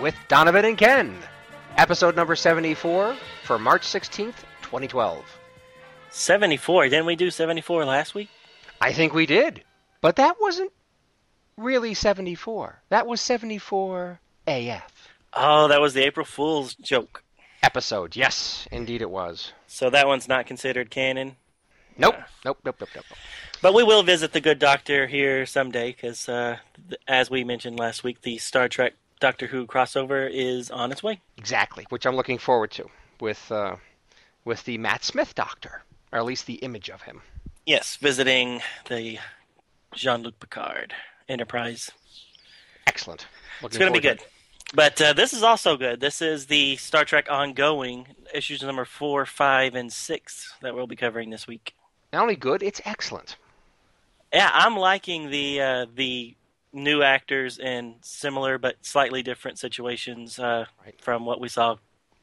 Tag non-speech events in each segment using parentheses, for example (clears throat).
with Donovan and Ken. Episode number 74 for March 16th, 2012. 74. Didn't we do 74 last week? I think we did. But that wasn't really 74. That was 74 AF. Oh, that was the April Fool's joke. Episode. Yes, indeed it was. So that one's not considered canon. Nope. Nope, nope, nope, nope. But we will visit the good doctor here someday because, uh, th- as we mentioned last week, the Star Trek Doctor Who crossover is on its way. Exactly, which I'm looking forward to with uh, with the Matt Smith Doctor, or at least the image of him. Yes, visiting the Jean Luc Picard Enterprise. Excellent. Looking It's going to be good. But uh, this is also good. This is the Star Trek ongoing issues number four, five, and six that we'll be covering this week. Not only good, it's excellent. Yeah, I'm liking the uh, the new actors in similar but slightly different situations uh, Right. from what we saw,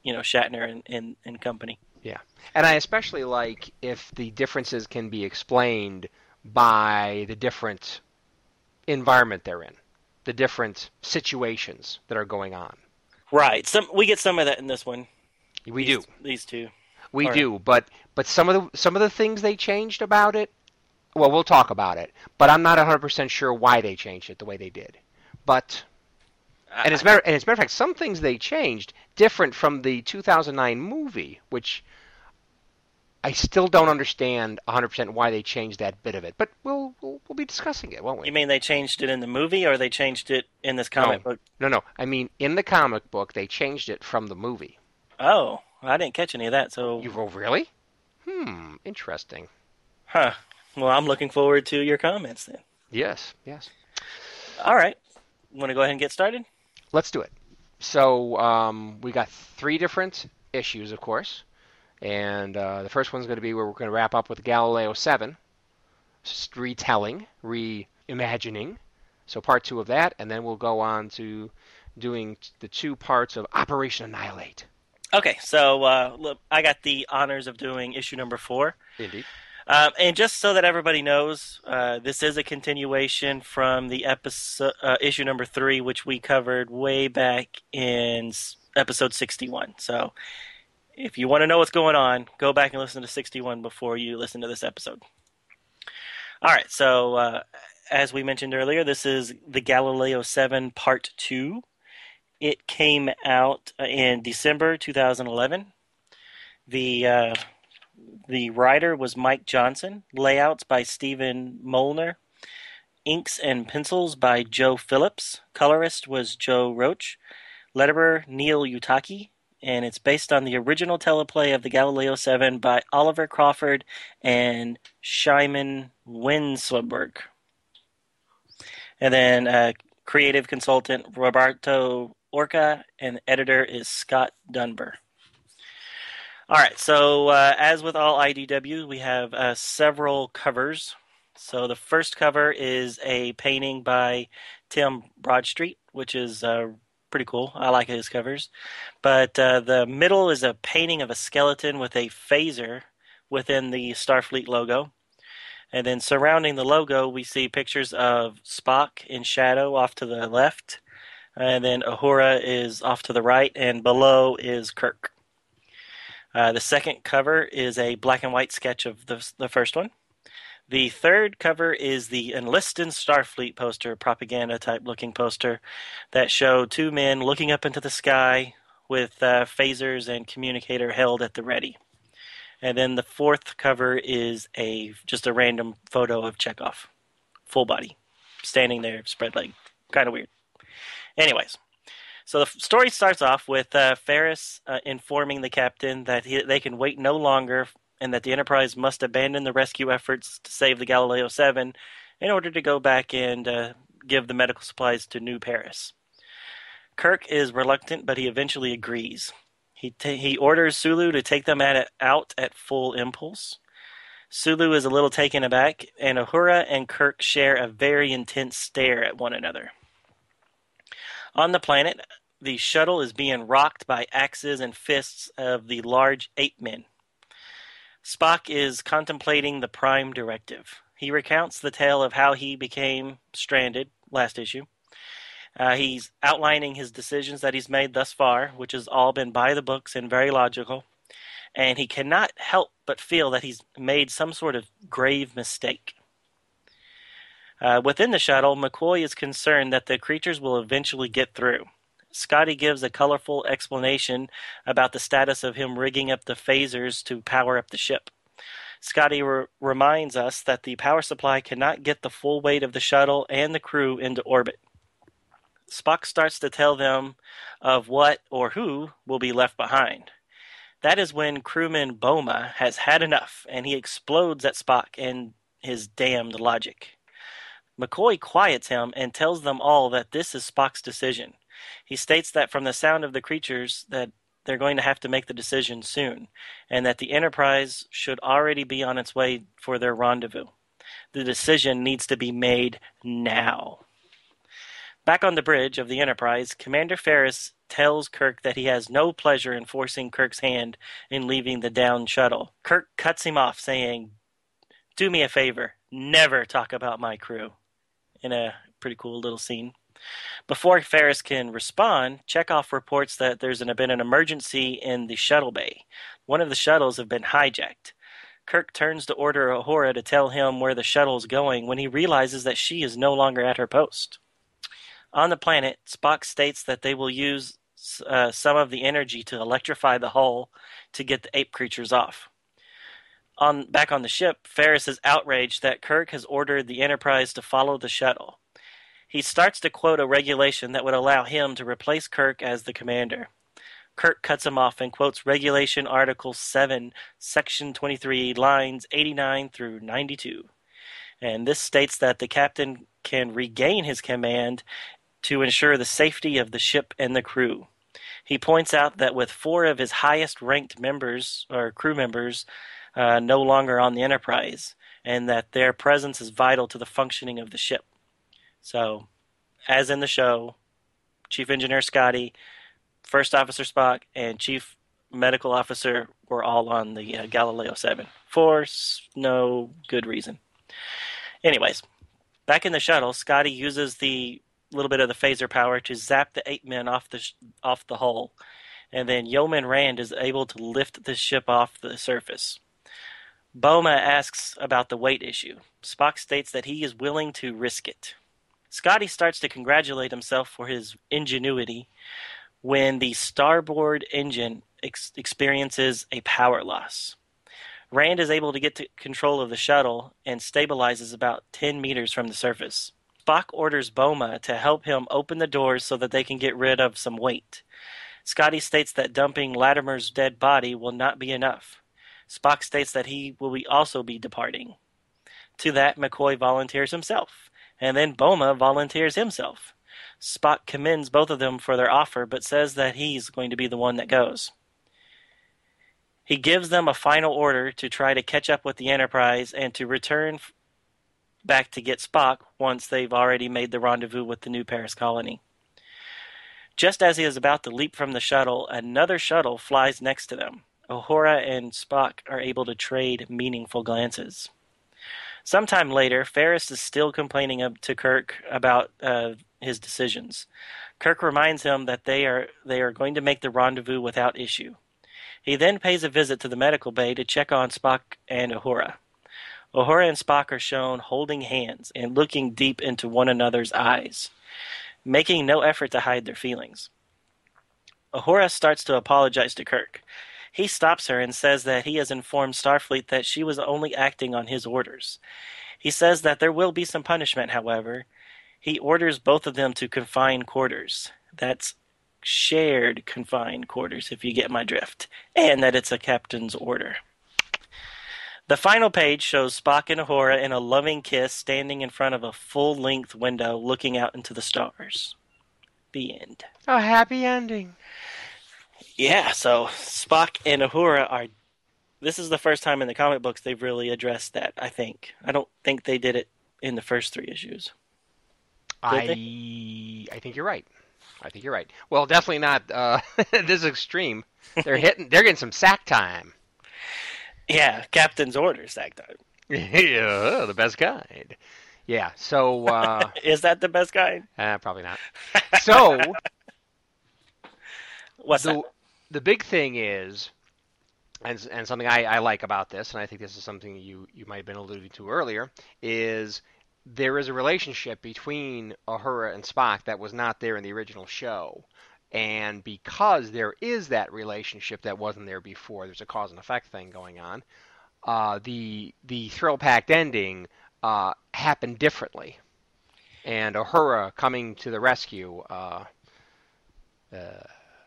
you know, Shatner and, and, and company. Yeah. And I especially like if the differences can be explained by the different environment they're in, the different situations that are going on. Right. Some we get some of that in this one. We these, do. these two. We All right. do, but but some of the some of the things they changed about it, well, we'll talk about it, but I'm not 100% sure why they changed it the way they did. But and as a matter and as a matter of fact, some things they changed different from the 2009 movie, which I still don't understand 100% why they changed that bit of it. But we'll we'll, we'll be discussing it, won't we? You mean they changed it in the movie, or they changed it in this comic No. book? no, no. I mean, in the comic book, they changed it from the movie. Oh, I didn't catch any of that. So, You oh, really? Hmm. Interesting. huh? Well, I'm looking forward to your comments then. Yes. Yes. All right. Want to go ahead and get started? Let's do it. So um, we got three different issues, of course, and uh, the first one's going to be where we're going to wrap up with Galileo Seven, just retelling, reimagining. So part two of that, and then we'll go on to doing the two parts of Operation Annihilate. Okay, so uh, look, I got the honors of doing issue number four. Indeed. Um, and just so that everybody knows, uh, this is a continuation from the episode uh, issue number three, which we covered way back in episode sixty-one. So, if you want to know what's going on, go back and listen to sixty-one before you listen to this episode. All right, so uh, as we mentioned earlier, this is the Galileo Seven Part Two. It came out uh, in December 2011. The uh, the writer was Mike Johnson. Layouts by Stephen Molnar. Inks and pencils by Joe Phillips. Colorist was Joe Roach. Letterer Neil Uyetake. And it's based on the original teleplay of the Galileo 7 by Oliver Crawford and Shimon Wincelberg. And then uh, creative consultant Roberto Orci, and editor is Scott Dunbier. All right, so uh, as with all IDW, we have uh, several covers. So the first cover is a painting by Tim Bradstreet, which is uh, pretty cool. I like his covers. But uh, the middle is a painting of a skeleton with a phaser within the Starfleet logo. And then surrounding the logo, we see pictures of Spock in shadow off to the left. And then Uhura is off to the right, and below is Kirk. Uh, the second cover is a black and white sketch of the, the first one. The third cover is the Enlisted Starfleet poster, propaganda type looking poster, that show two men looking up into the sky with uh, phasers and communicator held at the ready. And then the fourth cover is a just a random photo of Chekov, full body, standing there, spread leg, kind of weird. Anyways, so the story starts off with uh, Ferris uh, informing the captain that he, they can wait no longer and that the Enterprise must abandon the rescue efforts to save the Galileo 7 in order to go back and uh, give the medical supplies to New Paris. Kirk is reluctant, but he eventually agrees. He, ta- he orders Sulu to take them at out at full impulse. Sulu is a little taken aback, and Uhura and Kirk share a very intense stare at one another. On the planet, the shuttle is being rocked by axes and fists of the large ape men. Spock is contemplating the Prime Directive. He recounts the tale of how he became stranded last issue. Uh, he's outlining his decisions that he's made thus far, which has all been by the books and very logical. And he cannot help but feel that he's made some sort of grave mistake. Uh, within the shuttle, McCoy is concerned that the creatures will eventually get through. Scotty gives a colorful explanation about the status of him rigging up the phasers to power up the ship. Scotty re- reminds us that the power supply cannot get the full weight of the shuttle and the crew into orbit. Spock starts to tell them of what or who will be left behind. That is when crewman Boma has had enough and he explodes at Spock and his damned logic. McCoy quiets him and tells them all that this is Spock's decision. He states that from the sound of the creatures that they're going to have to make the decision soon, and that the Enterprise should already be on its way for their rendezvous. The decision needs to be made now. Back on the bridge of the Enterprise, Commander Ferris tells Kirk that he has no pleasure in forcing Kirk's hand in leaving the down shuttle. Kirk cuts him off, saying, Do me a favor, never talk about my crew. In a pretty cool little scene. Before Ferris can respond, Chekov reports that there's been an emergency in the shuttle bay. One of the shuttles have been hijacked. Kirk turns to order Uhura to tell him where the shuttle is going when he realizes that she is no longer at her post. On the planet, Spock states that they will use uh, some of the energy to electrify the hull to get the ape creatures off. On back on the ship, Ferris is outraged that Kirk has ordered the Enterprise to follow the shuttle. He starts to quote a regulation that would allow him to replace Kirk as the commander. Kirk cuts him off and quotes Regulation Article 7, Section 23, lines 89 through 92. And this states that the captain can regain his command to ensure the safety of the ship and the crew. He points out that with four of his highest ranked members or crew members uh, no longer on the Enterprise, and that their presence is vital to the functioning of the ship. So, as in the show, Chief Engineer Scotty, First Officer Spock, and Chief Medical Officer were all on the uh, Galileo 7 for no good reason. Anyways, back in the shuttle, Scotty uses the little bit of the phaser power to zap the eight men off the sh- off the hull, and then Yeoman Rand is able to lift the ship off the surface. Boma asks about the weight issue. Spock states that he is willing to risk it. Scotty starts to congratulate himself for his ingenuity when the starboard engine ex- experiences a power loss. Rand is able to get to control of the shuttle and stabilizes about 10 meters from the surface. Spock orders Boma to help him open the doors so that they can get rid of some weight. Scotty states that dumping Latimer's dead body will not be enough. Spock states that he will be also be departing. To that, McCoy volunteers himself and then Boma volunteers himself. Spock commends both of them for their offer, but says that he's going to be the one that goes. He gives them a final order to try to catch up with the Enterprise and to return back to get Spock once they've already made the rendezvous with the new Paris colony. Just as he is about to leap from the shuttle, another shuttle flies next to them. Uhura and Spock are able to trade meaningful glances. Sometime later, Ferris is still complaining to Kirk about uh, his decisions. Kirk reminds him that they are they are going to make the rendezvous without issue. He then pays a visit to the medical bay to check on Spock and Uhura. Uhura and Spock are shown holding hands and looking deep into one another's eyes, making no effort to hide their feelings. Uhura starts to apologize to Kirk. He stops her and says that he has informed Starfleet that she was only acting on his orders. He says that there will be some punishment, however. He orders both of them to confined quarters. That's shared confined quarters, if you get my drift, and that it's a captain's order. The final page shows Spock and Uhura in a loving kiss standing in front of a full length window looking out into the stars. the end. A happy ending. Yeah, so Spock and Uhura are. This is the first time in the comic books they've really addressed that. I think. I don't think they did it in the first three issues. I I think you're right. I think you're right. Well, definitely not uh, (laughs) this is extreme. They're hitting. They're getting some sack time. Yeah, captain's orders that time. yeah, the best kind. Yeah. So uh, (laughs) is that the best kind? Uh, probably not. (laughs) So what's the that? the big thing is, and and something I, I like about this, and I think this is something you you might have been alluding to earlier, is there is a relationship between Uhura and Spock that was not there in the original show. And because there is that relationship that wasn't there before, there's a cause and effect thing going on. Uh, the the thrill packed ending uh, happened differently, and Uhura coming to the rescue, uh, uh,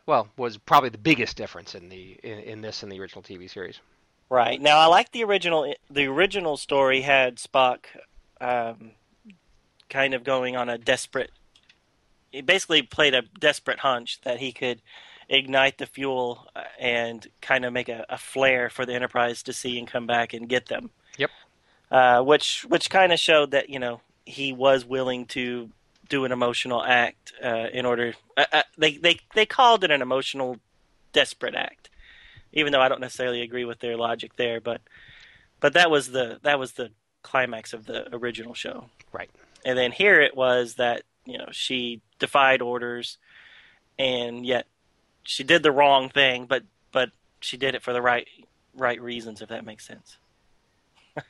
well, was probably the biggest difference in the in, in this and the original TV series. Right now, I like the original. The original story had Spock um, kind of going on a desperate. He basically played a desperate hunch that he could ignite the fuel uh, and kind of make a, a flare for the Enterprise to see and come back and get them. Yep. Uh, which which kind of showed that you know he was willing to do an emotional act uh, in order. Uh, uh, they they they called it an emotional desperate act, even though I don't necessarily agree with their logic there. But but that was the that was the climax of the original show. Right. And then here it was that you know she defied orders, and yet she did the wrong thing, but but she did it for the right right reasons, if that makes sense. (laughs)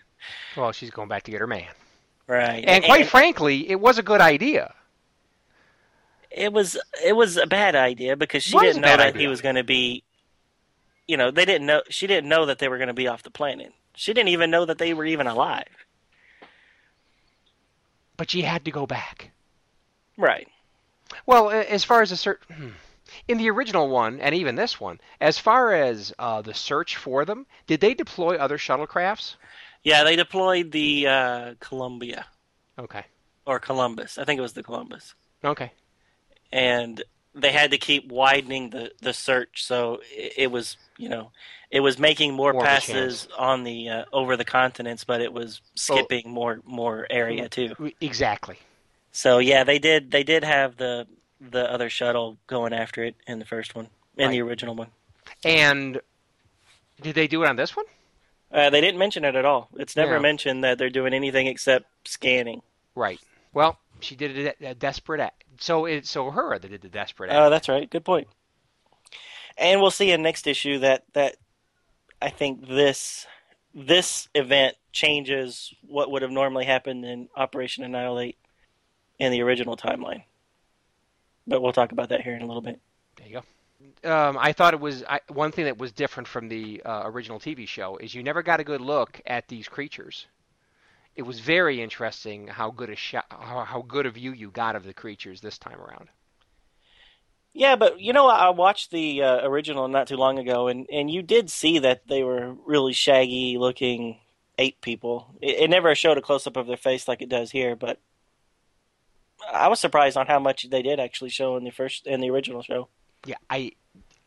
Well, she's going back to get her man. Right. And quite frankly, it was a good idea. it was it was a bad idea because she didn't know that he was going to be. You know, they didn't know. She didn't know that they were going to be off the planet. She didn't even know that they were even alive. But she had to go back. Right. Well, as far as a certain. (clears throat) In the original one, and even this one, as far as uh, the search for them, did they deploy other shuttlecrafts? Yeah, they deployed the uh, Columbia Okay. or Columbus. I think it was the Columbus, Okay. and they had to keep widening the the search. So it, it was you know it was making more, More passes on the uh, over the continents, but it was skipping more more area too. Exactly. So yeah, they did. They did have the the other shuttle going after it in the first one, in the original one. And did they do it on this one? Uh, they didn't mention it at all. It's never Yeah. mentioned that they're doing anything except scanning. Right. Well, she did a, a desperate act. So it's so her that did the desperate act. Oh, that's right. Good point. And we'll see in next issue that that I think this this event changes what would have normally happened in Operation Annihilate in the original timeline. But we'll talk about that here in a little bit. There you go. Um, I thought it was I, one thing that was different from the uh, original TV show is you never got a good look at these creatures. It was very interesting how good a shot, how, how good a view you got of the creatures this time around. Yeah, but you know, I watched the uh, original not too long ago, and, and you did see that they were really shaggy looking ape people. It, it never showed a close up of their face like it does here, but I was surprised on how much they did actually show in the first in the original show. Yeah, I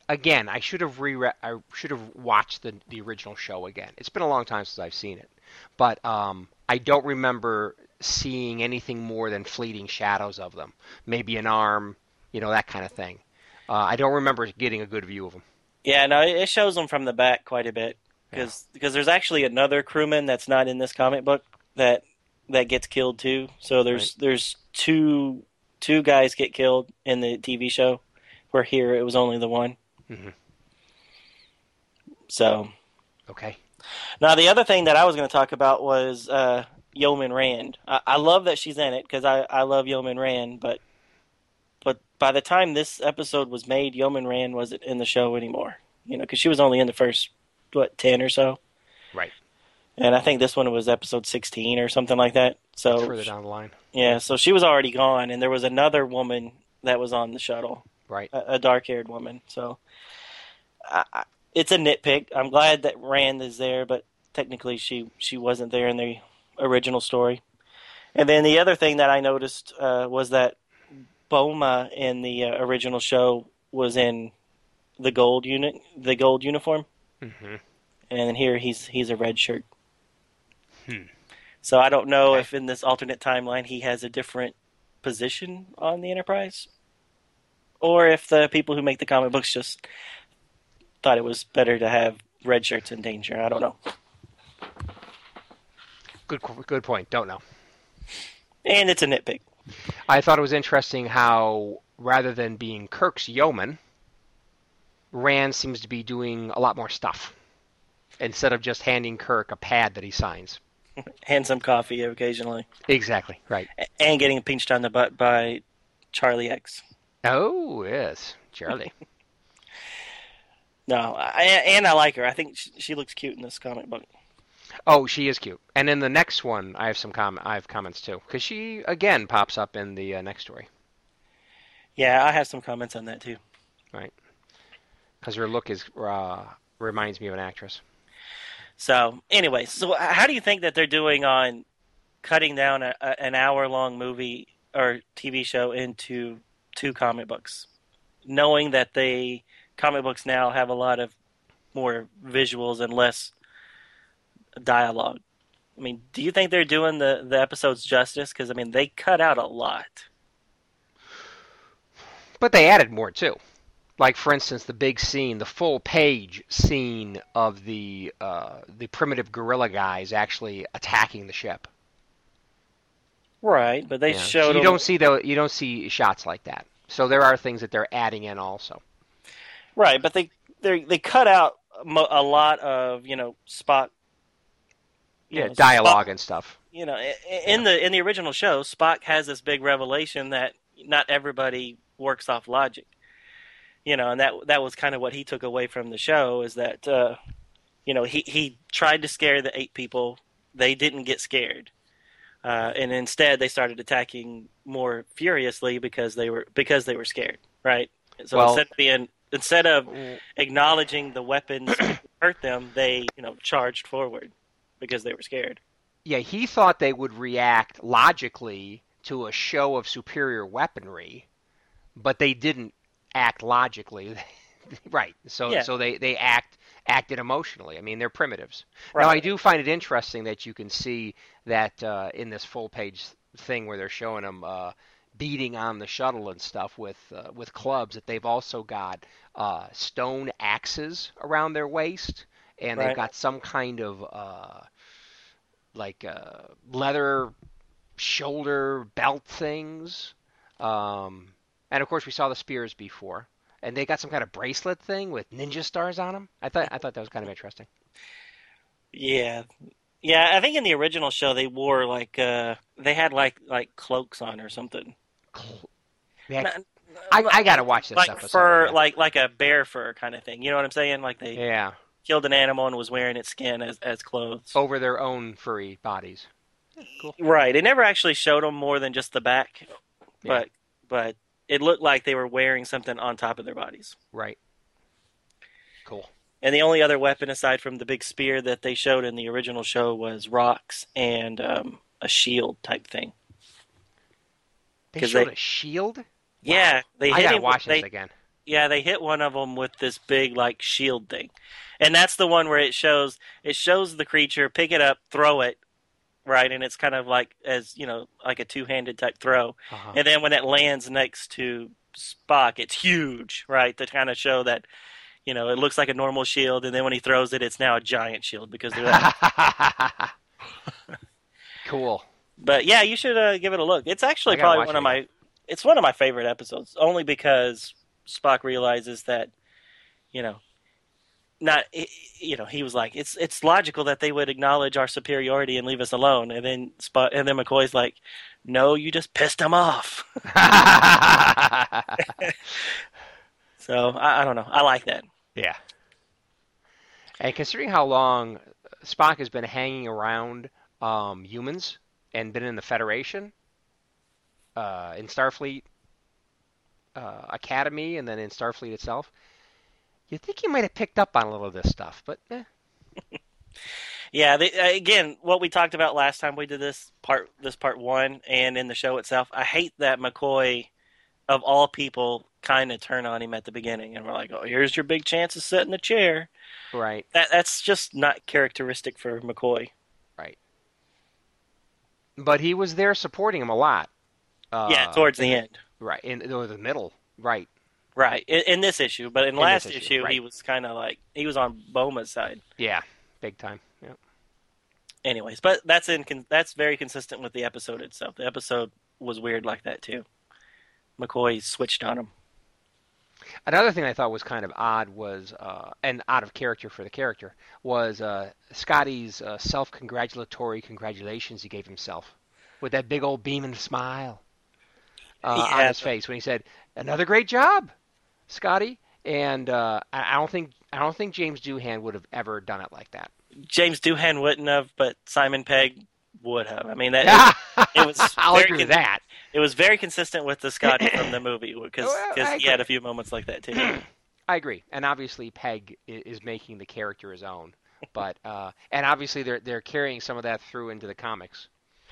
again I should have re I should have watched the the original show again. It's been a long time since I've seen it, but um, I don't remember seeing anything more than fleeting shadows of them. Maybe an arm, you know, that kind of thing. Uh, I don't remember getting a good view of them. Yeah, no, it it shows them from the back quite a bit because because there's actually another crewman that's not in this comic book that that gets killed too. So there's there's two two guys get killed in the TV show, where here it was only the one. Mhm. So Okay. now the other thing that I was going to talk about was uh, Yeoman Rand. I, I love that she's in it because I I love Yeoman Rand, but but by the time this episode was made, Yeoman Rand wasn't in the show anymore. You know, because she was only in the first what ten or so. Right. And I think this one was episode 16 or something like that. So It's further down the line. yeah, so she was already gone, and there was another woman that was on the shuttle, Right. a, a dark-haired woman. So I, it's a nitpick. I'm glad that Rand is there, but technically she she wasn't there in the original story. And then the other thing that I noticed uh, was that Boma in the uh, original show was in the gold unit, the gold uniform, hmm and here he's he's a red shirt. Hmm. So I don't know Okay. if in this alternate timeline he has a different position on the Enterprise, or if the people who make the comic books just thought it was better to have red shirts in danger. I don't know. Good, good point. Don't know. And it's a nitpick. I thought it was interesting how rather than being Kirk's yeoman, Rand seems to be doing a lot more stuff instead of just handing Kirk a pad that he signs. Hand some coffee occasionally, Exactly right. And getting pinched on the butt by Charlie X. Oh yes, Charlie. (laughs) No, I, and I like her. I think she, she looks cute in this comic book. oh, she is cute. And in the next one, I have some com- I have comments too because she again pops up in the uh, next story Yeah, I have some comments on that too. Right, because her look is uh, reminds me of an actress. So, anyway, so how do you think that they're doing on cutting down a, a, an hour long movie or TV show into two comic books, knowing that they comic books now have a lot of more visuals and less dialogue? I mean, do you think they're doing the, the episodes justice? Because I mean, they cut out a lot. But they added more too. Like for instance, the big scene, the full page scene of the uh, the primitive gorilla guys actually attacking the ship. Right, but they Yeah. showed So you them- don't see the you don't see shots like that. So there are things that they're adding in also. Right, but they they they cut out a lot of you know Spock. you Yeah, know, dialogue Spock- and stuff. you know, in the in the original show, Spock has this big revelation that not everybody works off logic. You know, and that that was kind of what he took away from the show is that uh, you know he he tried to scare the eight people, they didn't get scared, uh, and instead they started attacking more furiously because they were because they were scared, right? So Well- instead of being instead of acknowledging the weapons hurt them, they you know charged forward because they were scared. Yeah, he thought they would react logically to a show of superior weaponry, but they didn't act logically. (laughs) right. So Yeah. so they they act acted emotionally. I mean, they're primitives. Now, I do find it interesting that you can see that uh, in this full page thing where they're showing them uh, beating on the shuttle and stuff with uh, with clubs that they've also got uh, stone axes around their waist and they've Right. got some kind of uh, like uh, leather shoulder belt things. Um, and of course, we saw the spears before, and they got some kind of bracelet thing with ninja stars on them. I thought I thought that was kind of interesting. Yeah, yeah. I think in the original show they wore like uh they had like like cloaks on or something. Yeah, Not- I, I gotta watch this like episode. fur, like like a bear fur kind of thing. You know what I'm saying? Like they yeah, killed an animal and was wearing its skin as as clothes. over their own furry bodies. Cool. Right. It never actually showed them more than just the back, Yeah. but but it looked like they were wearing something on top of their bodies. Right. Cool. And the only other weapon aside from the big spear that they showed in the original show was rocks and um, a shield type thing. They showed they- a shield. Yeah, they I hit gotta him. watch they, this again. Yeah, they hit one of them with this big like shield thing, and that's the one where it shows it shows the creature pick it up, throw it, right, and it's kind of like as you know like a two handed type throw, Uh-huh. and then when it lands next to Spock, it's huge, right, to kind of show that you know it looks like a normal shield, and then when he throws it, it's now a giant shield because they're that. (laughs) cool. But yeah, you should uh, give it a look. It's actually probably one of my it's one of my favorite episodes, only because Spock realizes that you know not you know he was like it's it's logical that they would acknowledge our superiority and leave us alone, and then and then McCoy's like, no, you just pissed them off. (laughs) (laughs) so I, I don't know, I like that. yeah. And considering how long Spock has been hanging around um, humans and been in the Federation, uh, in Starfleet uh, Academy, and then in Starfleet itself, you'd think he might have picked up on a little of this stuff. But eh. (laughs) Yeah, they, uh, again, what we talked about last time we did this part, this part one, and in the show itself, I hate that McCoy of all people, kind of turn on him at the beginning, and we're like, "Oh, here's your big chance to sit in the chair." Right. That that's just not characteristic for McCoy. Right. But he was there supporting him a lot. Uh, yeah, towards the end. Right in or the middle. Right. Right in, in this issue, but in, In last issue, issue, right. he was kind of like he was on Boma's side. Yeah. Big time. Yeah. Anyways, but that's in that's very consistent with the episode itself. The episode was weird like that too. McCoy switched on him. Another thing I thought was kind of odd was, uh, and out of character for the character, was uh, Scotty's uh, self-congratulatory congratulations he gave himself with that big old beaming smile uh, on Yeah. his face when he said, "Another great job, Scotty." And uh, I don't think I don't think James Doohan would have ever done it like that. James Doohan wouldn't have, but Simon Pegg would have. I mean, that (laughs) it was I'll very agree con- that. it was very consistent with the Scotty from the movie (laughs) because Well, he had a few moments like that too. (clears throat) I agree, and obviously Pegg is making the character his own, but uh, and obviously they're they're carrying some of that through into the comics.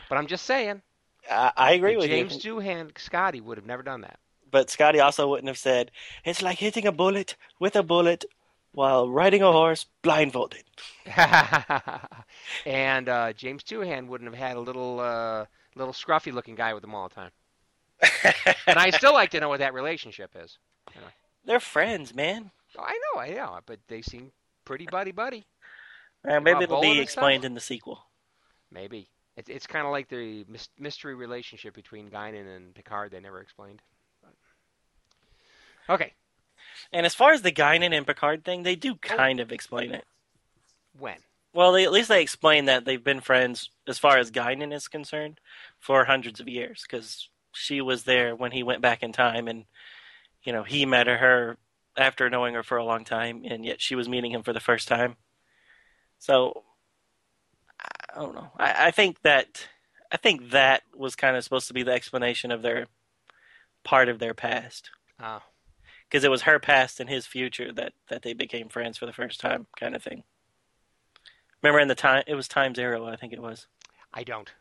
But I'm just saying, I, I agree with James you, Doohan Scotty would have never done that. But Scotty also wouldn't have said it's like hitting a bullet with a bullet while riding a horse blindfolded. (laughs) and uh, James Doohan wouldn't have had a little uh, little scruffy looking guy with him all the time. (laughs) And I still like to know what that relationship is. They're friends, man. Oh, I know, I know, but they seem pretty buddy buddy. Uh, maybe it'll be explained in the sequel. Maybe it's it's kind of like the mystery relationship between Guinan and Picard. They never explained. Okay, And as far as the Guinan and Picard thing, they Oh. do kind of explain it. when? Well, they, at least they explain that they've been friends, as far as Guinan is concerned, for hundreds of years. Because she was there when he went back in time, and you know he met her after knowing her for a long time, and yet she was meeting him for the first time. So I don't know. I, I think that I think that was kind of supposed to be the explanation of their part of their past. Uh, because it was her past and his future that that they became friends for the first time, kind of thing. Remember in the time it was time zero, I think it was. I don't.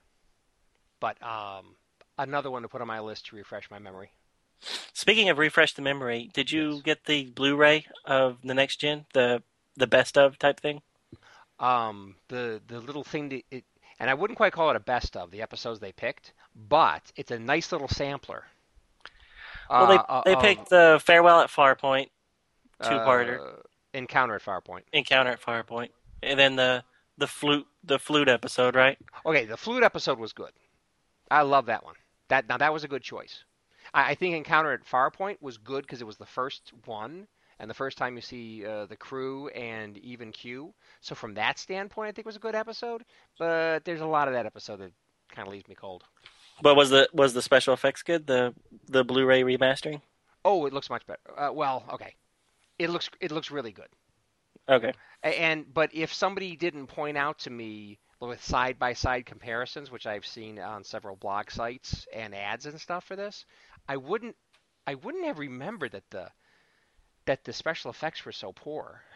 But um, another one to put on my list to refresh my memory. Speaking of refresh the memory, did you Yes. get the Blu-ray of the next gen, the the best of type thing? Um, the the little thing that it, and I wouldn't quite call it a best of the episodes they picked, but it's a nice little sampler. Well, they Uh, uh, they of, picked the Farewell at Farpoint, two-parter, uh, Encounter at Farpoint. Encounter at Farpoint, and then the the flute the flute episode, right? Okay, the flute episode was good. I love that one. That now that was a good choice. I, I think Encounter at Farpoint was good because it was the first one and the first time you see uh, the crew and even Q. So from that standpoint, I think it was a good episode. But there's a lot of that episode that kind of leaves me cold. But was the was the special effects good? The the Blu-ray remastering? Oh, it looks much better. Uh, well, okay, it looks it looks really good. Okay. And but if somebody didn't point out to me with side by side comparisons, which I've seen on several blog sites and ads and stuff for this, I wouldn't I wouldn't have remembered that the that the special effects were so poor. (laughs)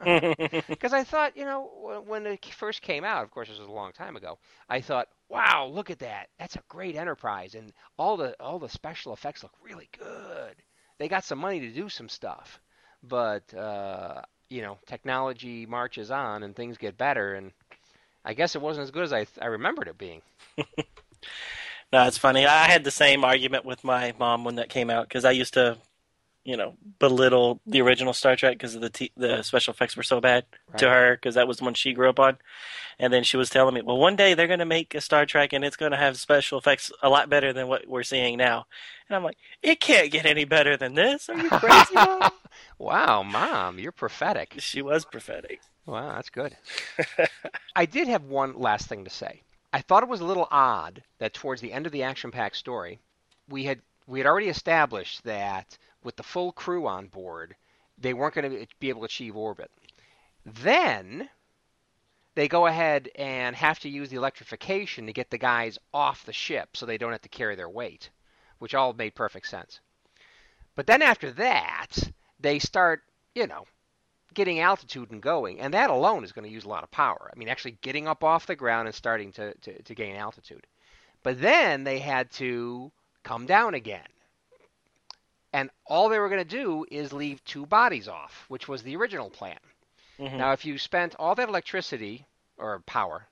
(laughs) Because I thought, you know, when- when it first came out, of course, this was a long time ago. I thought, wow, look at that. That's a great enterprise, and all the all the special effects look really good. They got some money to do some stuff, but uh, you know, technology marches on and things get better, and I guess it wasn't as good as I I remembered it being. (laughs) No, it's funny. I had the same argument with my mom when that came out because I used to, you know, belittle the original Star Trek because the t- the special effects were so bad to her because that was the one she grew up on, and then she was telling me, well, one day they're going to make a Star Trek and it's going to have special effects a lot better than what we're seeing now, and I'm like, it can't get any better than this. Are you crazy? (laughs) Mom? wow, mom, you're prophetic. she was prophetic. Wow, that's good. (laughs) I did have one last thing to say. I thought it was a little odd that towards the end of the action-packed story, we had we had already established that with the full crew on board, they weren't going to be able to achieve orbit. Then they go ahead and have to use the electrification to get the guys off the ship so they don't have to carry their weight, which all made perfect sense. But then after that, they start, you know, getting altitude and going, and that alone is going to use a lot of power. I mean, actually getting up off the ground and starting to, to, to gain altitude. But then they had to come down again. and all they were going to do is leave two bodies off, which was the original plan. Mhm. Now, if you spent all that electricity or power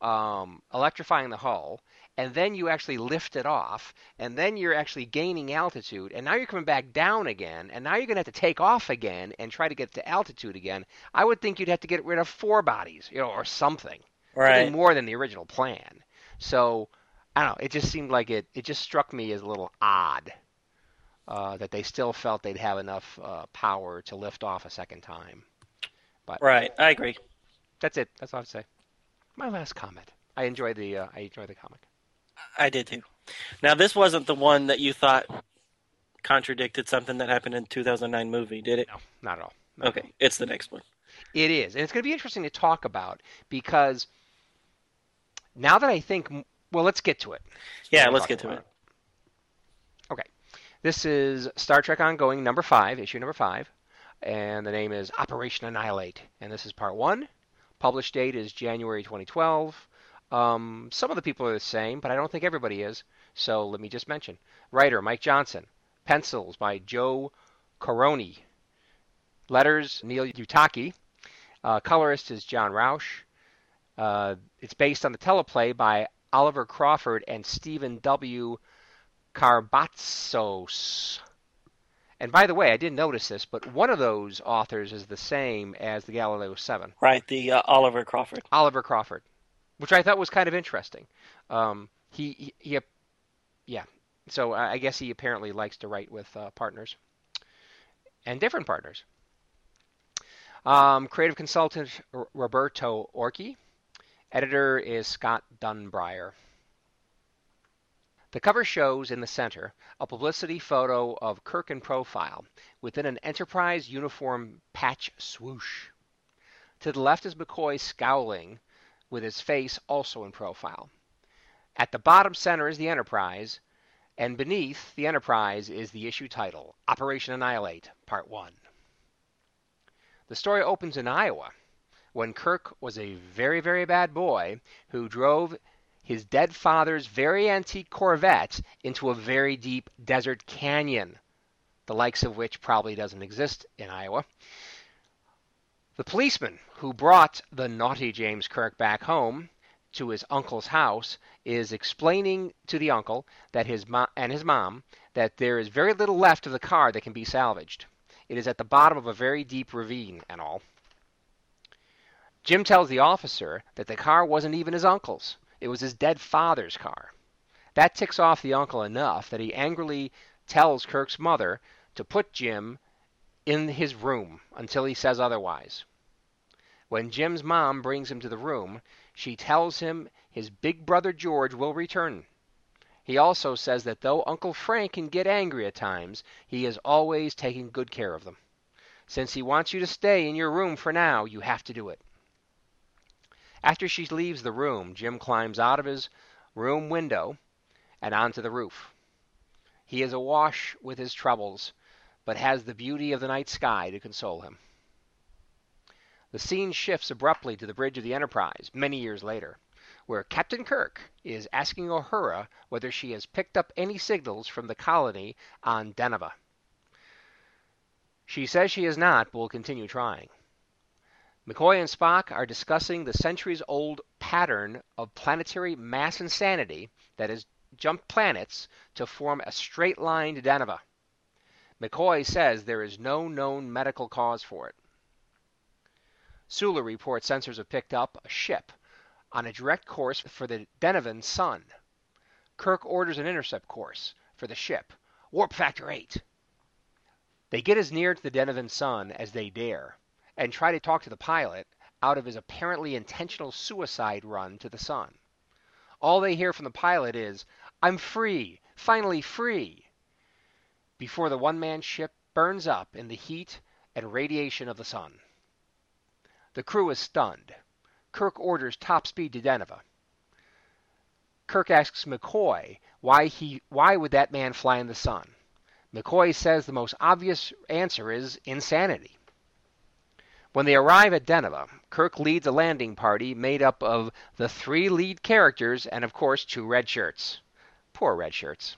um, electrifying the hull, and then you actually lift it off, and then you're actually gaining altitude, and now you're coming back down again, and now you're going to have to take off again and try to get to altitude again. I would think you'd have to get rid of four bodies, you know, or something, right. something more than the original plan. So I don't know. It just seemed like it. It just struck me as a little odd uh, that they still felt they'd have enough uh, power to lift off a second time. But Right. I agree. that's it. That's all I have to say. My last comment. I enjoy the. Uh, I enjoy the comic. I did too. Now, this wasn't the one that you thought contradicted something that happened in 2009 movie, did it? No, not at all. Not at all. Okay, it's the next one. It is, and it's going to be interesting to talk about because now that I think, well, let's get to it. Yeah, let's get to about it. Okay, this is Star Trek Ongoing number five, issue number five, and the name is Operation Annihilate, and this is part one. Published date is January 2012. Um, some of the people are the same, but I don't think everybody is. So let me just mention: writer Mike Johnson, pencils by Joe Corroney, letters Neil Uyetake, uh, colorist is John Rauch. Uh, it's based on the teleplay by Oliver Crawford and Stephen W. Carabatsos. And by the way, I didn't notice this, but one of those authors is the same as the Galileo 7, Right, the uh, Oliver Crawford. Oliver Crawford, which I thought was kind of interesting. Um, he, he, he, yeah. So I I guess he apparently likes to write with uh, partners and different partners. Um, creative consultant Roberto Orci. Editor is Scott Dunbier. The cover shows in the center a publicity photo of Kirk in profile within an Enterprise uniform patch swoosh. To the left is McCoy scowling with his face also in profile. At the bottom center is the Enterprise, and beneath the Enterprise is the issue title Operation Annihilate, Part 1. The story opens in Iowa when Kirk was a very, very bad boy who drove his dead father's very antique Corvette into a very deep desert canyon, the likes of which probably doesn't exist in Iowa. The policeman who brought the naughty James Kirk back home to his uncle's house is explaining to the uncle that his mo- and his mom that there is very little left of the car that can be salvaged. It is at the bottom of a very deep ravine and all. Jim tells the officer that the car wasn't even his uncle's. It was his dead father's car. That ticks off the uncle enough that he angrily tells Kirk's mother to put Jim in his room until he says otherwise. When Jim's mom brings him to the room, she tells him his big brother George will return. He also says that though Uncle Frank can get angry at times, he is always taking good care of them. Since he wants you to stay in your room for now, you have to do it. After she leaves the room, Jim climbs out of his room window and onto the roof. He is awash with his troubles, but has the beauty of the night sky to console him. The scene shifts abruptly to the bridge of the Enterprise many years later, where Captain Kirk is asking Uhura whether she has picked up any signals from the colony on Deneva. She says she has not, but will continue trying. McCoy and Spock are discussing the centuries old pattern of planetary mass insanity that has jumped planets to form a straight line to Deneva. McCoy says there is no known medical cause for it. Sulu reports sensors have picked up a ship on a direct course for the Denevan Sun. Kirk orders an intercept course for the ship, warp factor 8. They get as near to the Denevan Sun as they dare and try to talk to the pilot out of his apparently intentional suicide run to the sun. All they hear from the pilot is, I'm free, finally free, before the one man ship burns up in the heat and radiation of the sun. The crew is stunned. Kirk orders top speed to Deneva. Kirk asks McCoy why he why would that man fly in the sun? McCoy says the most obvious answer is insanity. When they arrive at Deneva, Kirk leads a landing party made up of the three lead characters and, of course, two red shirts. Poor red shirts.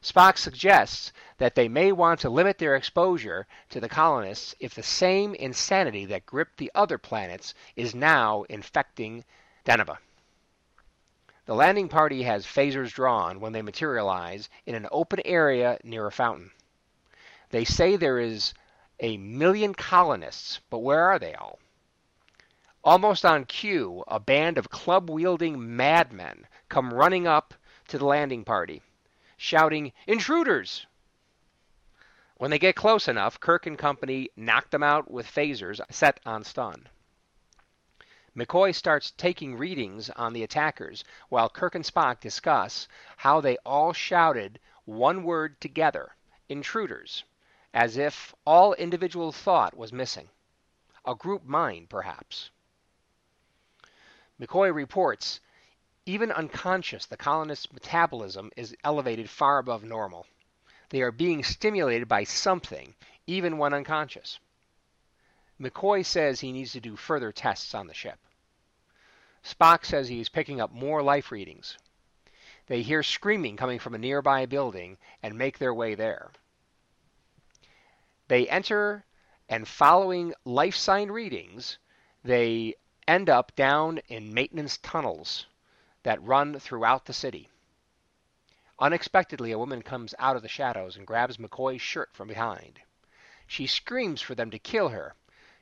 Spock suggests that they may want to limit their exposure to the colonists if the same insanity that gripped the other planets is now infecting Deneva. The landing party has phasers drawn when they materialize in an open area near a fountain. They say there is a million colonists, but where are they all? Almost on cue, a band of club wielding madmen come running up to the landing party, shouting, Intruders! When they get close enough, Kirk and company knock them out with phasers set on stun. McCoy starts taking readings on the attackers while Kirk and Spock discuss how they all shouted one word together intruders, as if all individual thought was missing. A group mind, perhaps. McCoy reports even unconscious, the colonists' metabolism is elevated far above normal. They are being stimulated by something, even when unconscious. McCoy says he needs to do further tests on the ship. Spock says he is picking up more life readings. They hear screaming coming from a nearby building and make their way there. They enter, and following life sign readings, they end up down in maintenance tunnels that run throughout the city. Unexpectedly, a woman comes out of the shadows and grabs McCoy's shirt from behind. She screams for them to kill her,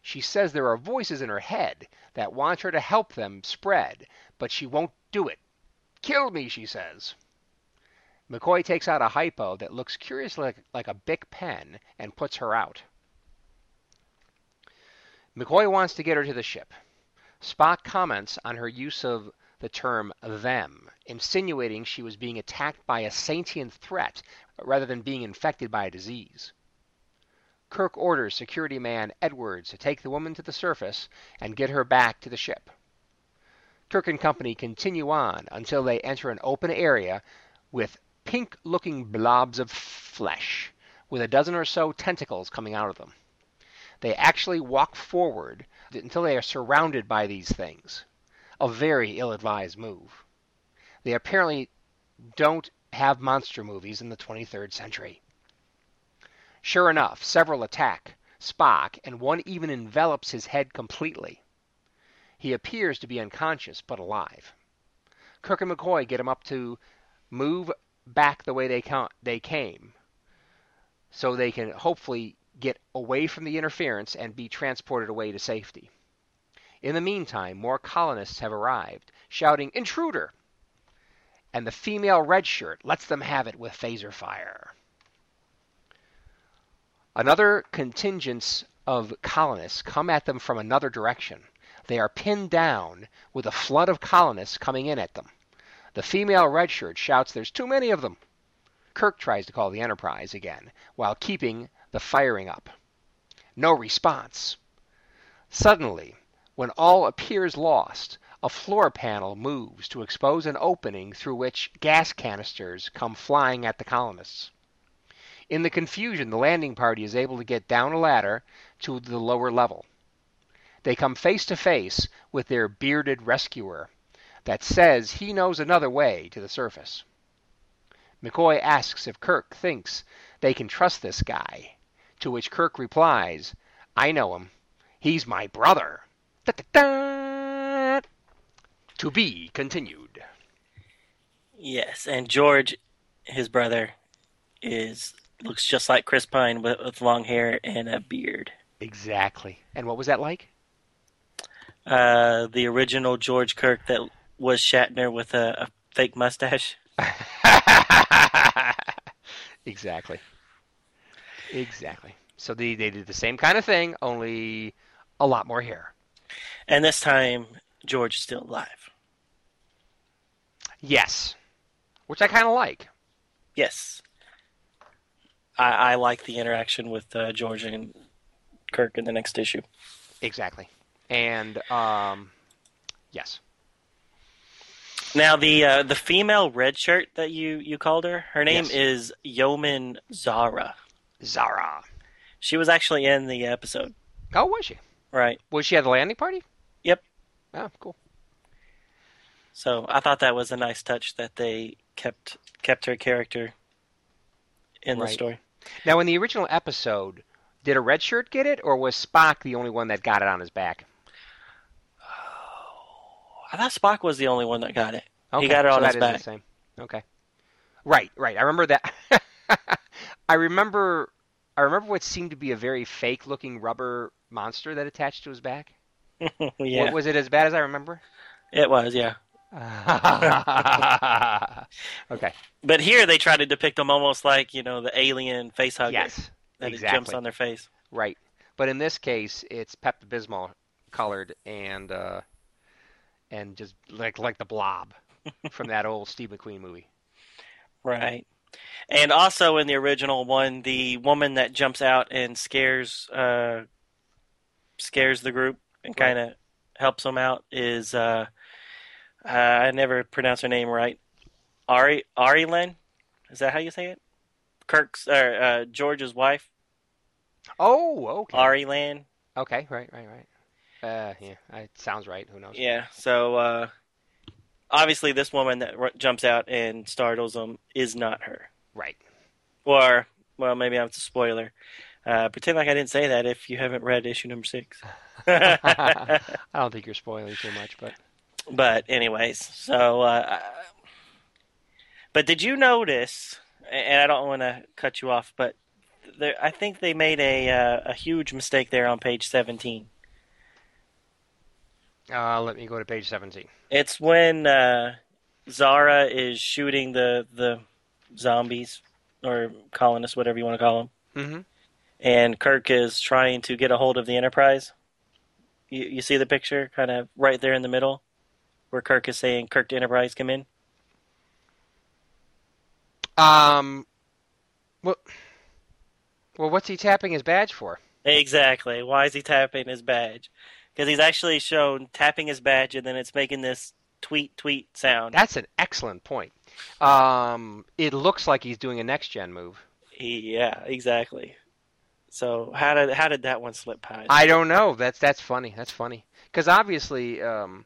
she says there are voices in her head that want her to help them spread, but she won't do it. Kill me, she says. McCoy takes out a hypo that looks curiously like, like a Bic pen and puts her out. McCoy wants to get her to the ship. Spock comments on her use of the term them, insinuating she was being attacked by a sentient threat rather than being infected by a disease. Kirk orders security man Edwards to take the woman to the surface and get her back to the ship. Kirk and company continue on until they enter an open area with pink looking blobs of flesh, with a dozen or so tentacles coming out of them. They actually walk forward until they are surrounded by these things. A very ill advised move. They apparently don't have monster movies in the 23rd century. Sure enough, several attack Spock, and one even envelops his head completely. He appears to be unconscious, but alive. Kirk and McCoy get him up to move back the way they, they came so they can hopefully get away from the interference and be transported away to safety. In the meantime, more colonists have arrived, shouting, Intruder! And the female red shirt lets them have it with phaser fire. Another contingent of colonists come at them from another direction. They are pinned down with a flood of colonists coming in at them. The female redshirt shouts, There's too many of them. Kirk tries to call the Enterprise again while keeping the firing up. No response. Suddenly, when all appears lost, a floor panel moves to expose an opening through which gas canisters come flying at the colonists. In the confusion, the landing party is able to get down a ladder to the lower level. They come face to face with their bearded rescuer that says he knows another way to the surface. McCoy asks if Kirk thinks they can trust this guy, to which Kirk replies, I know him. He's my brother. Da-da-da! To be continued. Yes, and George, his brother, is looks just like Chris Pine with, with long hair and a beard. Exactly. And what was that like? Uh, the original George Kirk that was Shatner with a, a fake mustache. (laughs) exactly. Exactly. So they, they did the same kind of thing, only a lot more hair. And this time, George is still alive. Yes. Which I kind of like. Yes. I, I like the interaction with uh, George and Kirk in the next issue. Exactly. And, um, yes. Now the uh, the female red shirt that you, you called her, her name Yes. is Yeoman Zara. Zara. She was actually in the episode, Oh, was she? right? Was she at the landing party? Yep. Oh, cool. So I thought that was a nice touch that they kept kept her character in the story. Now, in the original episode, did a red shirt get it, or was Spock the only one that got it on his back? I thought Spock was the only one that got it. Okay, got it so on his back. The same. Okay. Right, right. I remember that. (laughs) I remember. I remember what seemed to be a very fake-looking rubber monster that attached to his back. (laughs) yeah, Wa- Was it as bad as I remember? it was. Yeah, (laughs) okay. but here they try to depict him almost like you know the alien face hugger Yes. that exactly. jumps on their face. Right. But in this case, it's Pepto Bismol colored and uh, and just like like the blob from that old Steve McQueen movie. Right. And also in the original one, the woman that jumps out and scares uh, scares the group and Right. kind of helps them out is uh, uh, I never pronounce her name right. Ari Ari Len, is that how you say it? Kirk's or uh, George's wife, Oh, okay. Ari Lan. Okay, right, right, right. Uh, yeah, it sounds right. Who knows? Yeah. So uh, obviously, this woman that r- jumps out and startles them is not her. Right. Or, well, maybe I'm a spoiler. Uh, pretend like I didn't say that if you haven't read issue number six. (laughs) I don't think you're spoiling too much, but but, anyways, so. Uh, but did you notice? And I don't want to cut you off, but there, I think they made a uh, a huge mistake there on page 17. Uh, let me go to page 17. It's when uh, Zara is shooting the the zombies or colonists, whatever you want to call them. Mm-hmm. and Kirk is trying to get a hold of the Enterprise. You, you see the picture, kind of right there in the middle, where Kirk is saying, "Kirk to Enterprise, come in." Um, well, well, what's he tapping his badge for? Exactly. Why is he tapping his badge? Because he's actually shown tapping his badge, and then it's making this tweet tweet sound. That's an excellent point. Um, it looks like he's doing a next gen move. He, yeah, exactly. So how did how did that one slip past? I don't know. That's that's funny. That's funny because obviously um,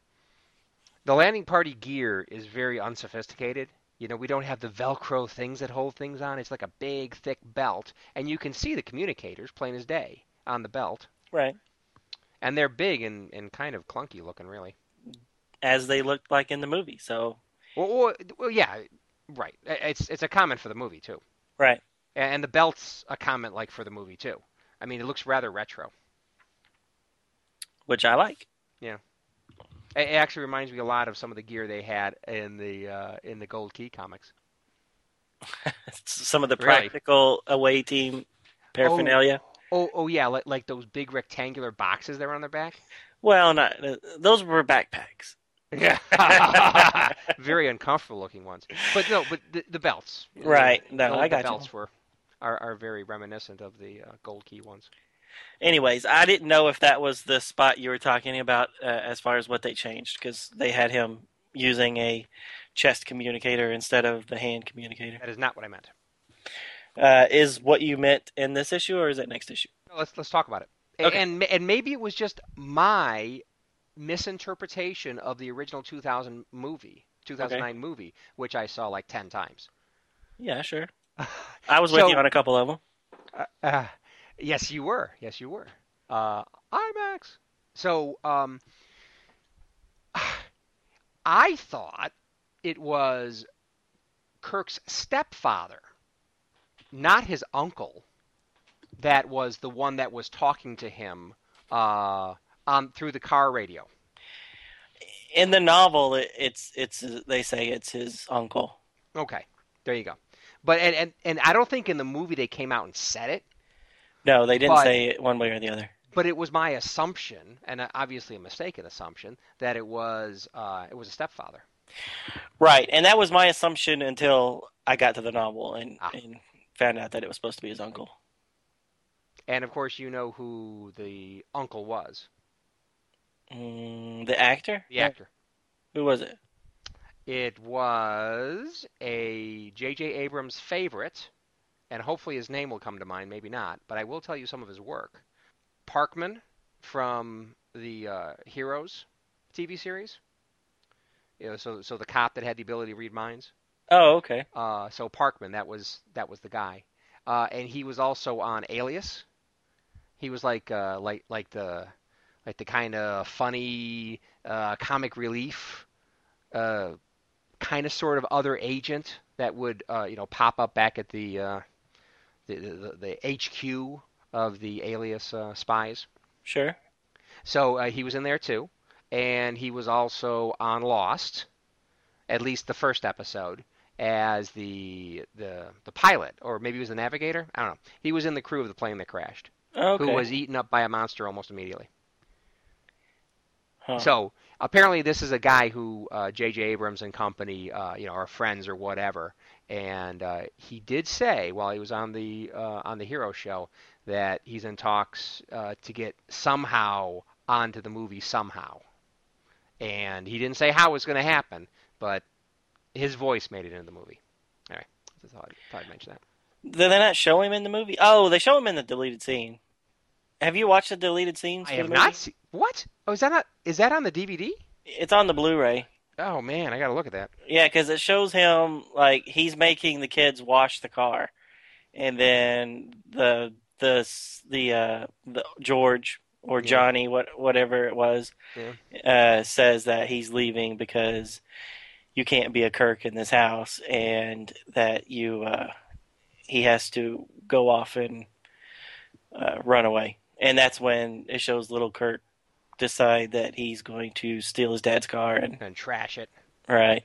the landing party gear is very unsophisticated. You know, we don't have the Velcro things that hold things on. It's like a big, thick belt, and you can see the communicators plain as day on the belt, right, and they're big and, and kind of clunky looking, really. as they looked like in the movie. So Well, well, well yeah, right. It's it's a comment for the movie too, right, and the belt's a comment like for the movie too. I mean, it looks rather retro. which I like. It it actually reminds me a lot of some of the gear they had in the uh, in the Gold Key comics. (laughs) Some of the Really? practical away team paraphernalia. Oh, oh yeah, like like those big rectangular boxes that were on their back. Well, not uh, those were backpacks. Yeah, (laughs) very uncomfortable looking ones. But no, but the, the belts. Right. The- No, the, I the got you. belts were are, are very reminiscent of the uh, Gold Key ones. Anyways, I didn't know if that was the spot you were talking about uh, as far as what they changed because they had him using a chest communicator instead of the hand communicator. That is not what I meant. Uh, is what you meant in this issue, or is it next issue? No, let's let's talk about it. Okay. And and maybe it was just my misinterpretation of the original 2000 movie, 2009 movie, which I saw like 10 times. Yeah, sure. (sighs) I was with you on a couple of them. Uh, uh, yes, you were. Yes, you were. Uh, IMAX. So, um, (sighs) I thought it was Kirk's stepfather, not his uncle, that was the one that was talking to him uh, on through the car radio. In the novel, it, it's it's they say it's his uncle. Okay, there you go. But and, and and I don't think in the movie they came out and said it. No, they didn't But- say it one way or the other. but it was my assumption, and obviously a mistaken assumption, that it was uh, it was a stepfather. Right, and that was my assumption until I got to the novel and, Ah. and found out that it was supposed to be his uncle. And of course, you know who the uncle was, Mm, the actor? the actor. Who was it? It was a J.J. Abrams favorite, and hopefully his name will come to mind. Maybe not, but I will tell you some of his work. Parkman from the uh, Heroes TV series. You know, so so the cop that had the ability to read minds. Oh, okay. Uh, so Parkman, that was that was the guy. uh, and he was also on Alias. He was like uh, like like the like the kind of funny uh, comic relief uh, kind of sort of other agent that would uh, you know pop up back at the uh, the, the, the HQ of the Alias uh, spies. Sure. So uh, he was in there too, and he was also on Lost, at least the first episode, as the the the pilot, or maybe he was the navigator. I don't know. He was in the crew of the plane that crashed, Okay. who was eaten up by a monster almost immediately. Huh. So apparently, this is a guy who uh, J.J. Abrams and company, uh, you know, are friends or whatever. And uh, he did say while he was on the uh, on the Hero Show that he's in talks uh, to get somehow onto the movie somehow. And he didn't say how it was going to happen, but his voice made it into the movie. Anyway, I thought, thought I'd mention that. Did they not show him in the movie? Oh, they show him in the deleted scene. Have you watched the deleted scenes? I for have the movie? not seen. What? Oh, is that not? Is that on the DVD? It's on the Blu-ray. Oh man, I got to look at that. Yeah, because it shows him like he's making the kids wash the car, and then the the the uh, the George or Yeah. Johnny, what whatever it was, uh, says that he's leaving because you can't be a Kirk in this house, and that you uh, he has to go off and uh, run away, and that's when it shows little Kirk decide that he's going to steal his dad's car and And trash it. Right.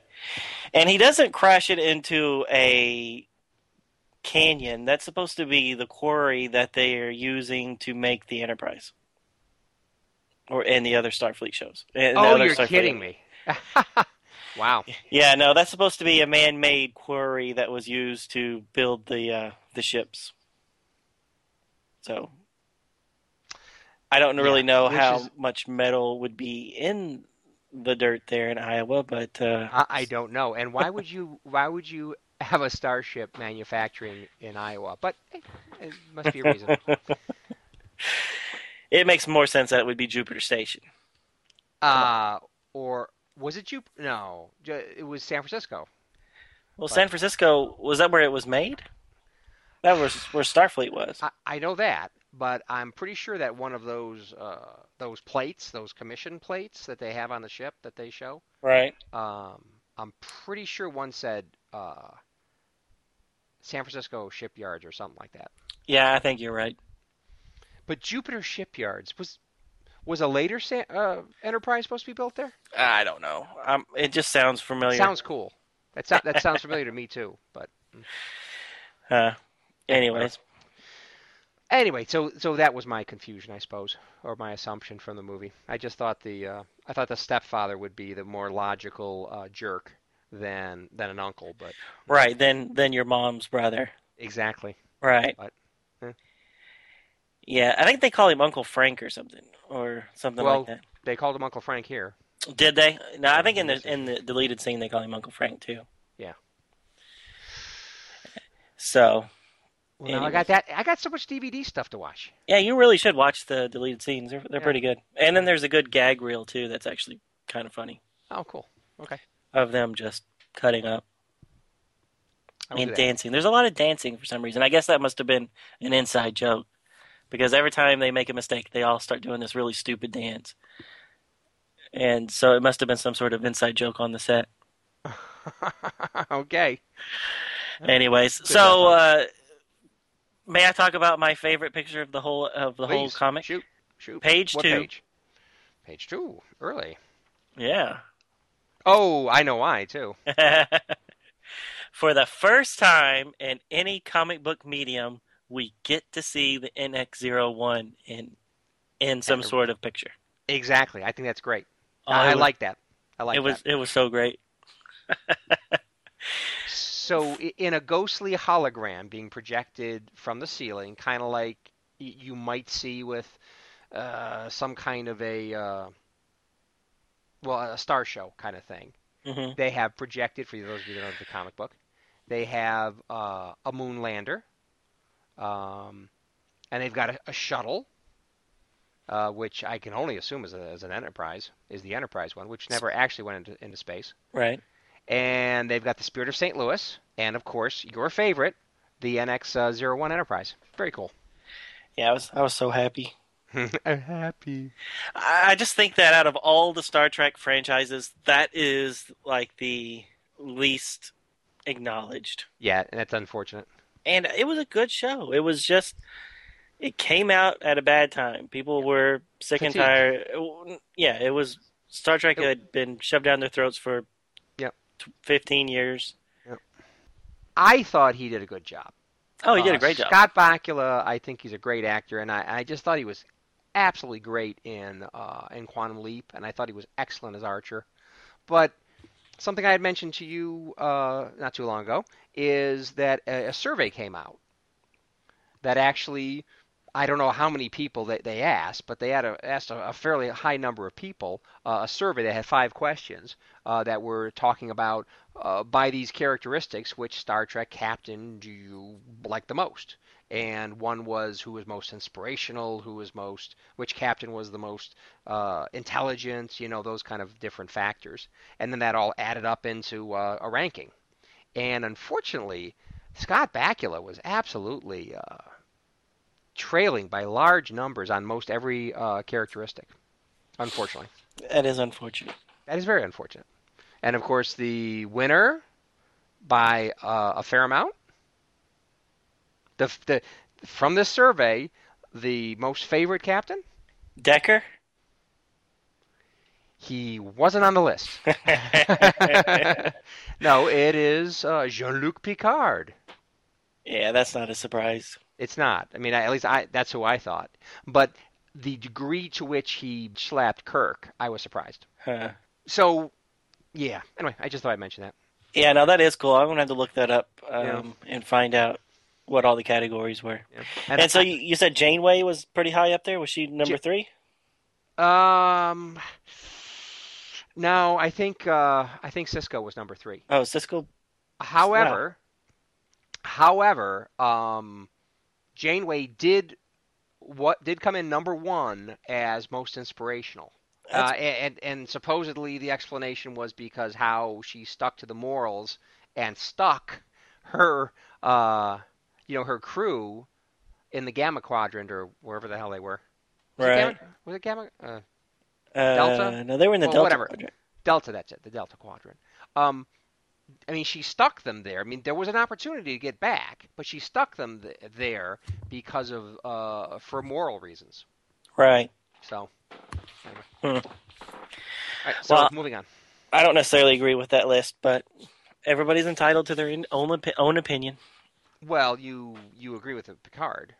And he doesn't crash it into a canyon. That's supposed to be the quarry that they are using to make the Enterprise. Or in the other Starfleet shows. And Oh, you're Starfleet- kidding me. (laughs) wow. Yeah, no, that's supposed to be a man-made quarry that was used to build the uh, the ships. So I don't really Yeah, know how is- much metal would be in the dirt there in Iowa, but uh, I, I don't know. And why would you? (laughs) Why would you have a starship manufacturing in Iowa? But eh, it must be a reason. (laughs) (laughs) it makes more sense that it would be Jupiter Station. Uh, or was it Jup? No, it was San Francisco. Well, But- San Francisco was that where it was made? That was where Starfleet was. I, I know that, but I'm pretty sure that one of those uh, those plates, those commission plates that they have on the ship that they show, Right. um, I'm pretty sure one said uh, San Francisco shipyards or something like that. Yeah, I think you're right. But Jupiter Shipyards was was a later Sa- uh, Enterprise supposed to be built there? I don't know. Um, it just sounds familiar. Sounds cool. That that sounds familiar to me too. But Uh, anyways, anyway, so so that was my confusion, I suppose, or my assumption from the movie. I just thought the uh, I thought the stepfather would be the more logical uh, jerk than than an uncle, but right then, then your mom's brother. exactly. Right. But. Yeah, I think they call him Uncle Frank or something, or something Well- like that. They called him Uncle Frank here. Did they? No, I think in the in the deleted scene they call him Uncle Frank too. Yeah. So Well, now I got that. I got so much DVD stuff to watch. yeah, you really should watch the deleted scenes. They're they're Yeah. pretty good. And then there's a good gag reel too. That's actually kind of funny Oh, cool. Okay. of them just cutting up I and dancing. There's a lot of dancing for some reason. I guess that must have been an inside joke because every time they make a mistake, they all start doing this really stupid dance. And so it must have been some sort of inside joke on the set. (laughs) okay. Anyways, Good so uh, may I talk about my favorite picture of the whole of the whole comic? Shoot. Shoot. Page what two. Page? Page two. Early. Yeah. Oh, I know why too. (laughs) For the first time in any comic book medium, we get to see the NX01 in in some sort of picture. Exactly. I think that's great. Oh, I, was- like that. I like it was that. it was so great. (laughs) So in a ghostly hologram being projected from the ceiling, kind of like you might see with uh, some kind of a uh, well, a star show kind of thing. hmm They have projected for those of you that know the comic book. They have uh, a moon lander, um, and they've got a, a shuttle, uh, which I can only assume is, a, is an Enterprise, is the Enterprise one, which never actually went into, into space. Right. And they've got the Spirit of St. Louis, and of course your favorite, the NX-01 Enterprise. Very cool. Yeah, I was I was so happy. (laughs) I'm happy. I I just think that out of all the Star Trek franchises, that is like the least acknowledged. Yeah, and that's unfortunate. And it was a good show. It was just it came out at a bad time. People were sick and tired. Yeah, it was Star Trek It- had been shoved down their throats for Yep. t- 15 years. I thought he did a good job. Oh, he did Uh, a great job. Scott Bakula, I think he's a great actor, and I, I just thought he was absolutely great in uh, in Quantum Leap, and I thought he was excellent as Archer. But something I had mentioned to you uh, not too long ago is that a, a survey came out that actually I don't know how many people that they asked, but they had a, asked a, a fairly high number of people uh, a survey that had five questions uh, that were talking about uh, by these characteristics, which Star Trek captain do you like the most? And one was who was most inspirational, who was most, which captain was the most uh, intelligent, you know, those kind of different factors. And then that all added up into uh, a ranking. And unfortunately, Scott Bakula was absolutely uh, trailing by large numbers on most every uh, characteristic. Unfortunately, That is unfortunate. that is very unfortunate. And of course, the winner by uh, a fair amount. The, the from this survey, the most favorite captain. Decker? He wasn't on the list. (laughs) (laughs) no, it is uh, Jean-Luc Picard. yeah, that's not a surprise. It's not. I mean, I, at least I, that's who I thought. But the degree to which he slapped Kirk, I was surprised. Huh. So, yeah. Anyway, I just thought I'd mention that. Yeah, no, that is cool. I'm gonna have to look that up um, Yeah. and find out what all the categories were. And, And so you, you said Janeway was pretty high up there. Was she number Ja- three? um, no, I think uh, I think Sisko was number three. Oh, Sisko. However, however, um, Janeway did what did come in number one as most inspirational. Uh, and and supposedly the explanation was because how she stuck to the morals and stuck her uh, you know her crew in the Gamma Quadrant or wherever the hell they were. Was Right. It Gamma? Was it Gamma? Uh, Uh, Delta? No, they were in the Well, Delta. whatever. quadrant. Delta, that's it, the Delta Quadrant. Um, I mean, she stuck them there. I mean, there was an opportunity to get back, but she stuck them th- there because of uh, for moral reasons. Right. So, anyway. Hmm. All right, so Well- moving on. I don't necessarily agree with that list, but everybody's entitled to their own own opinion. Well, you you agree with Picard?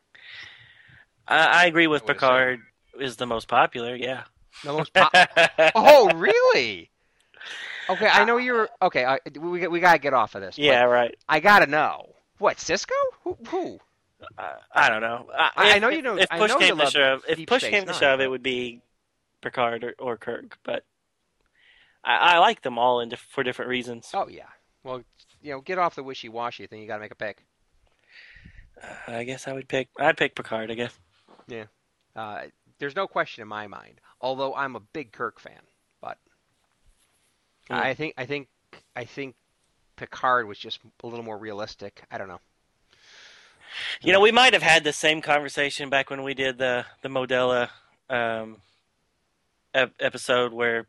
I, I agree with I Picard is the most popular. Yeah. The most (laughs) oh, really? Okay, I know you're. Okay, I, we we gotta get off of this. yeah. Right. I gotta know what Sisko? Who? who? Uh, I don't know. Uh, I- I if- know you know- If I push know came to shove, if push came to Nine, shove, it would be Picard or, or Kirk. But I, I like them all in for different reasons. Oh yeah. Well, you know, get off the wishy-washy thing. You gotta make a pick. I guess I would pick. I'd pick Picard. I guess. Yeah. Uh, there's no question in my mind. Although I'm a big Kirk fan, but. I think I think I think Picard was just a little more realistic. I don't know. You know, we might have had the same conversation back when we did the the Modella um, ep- episode where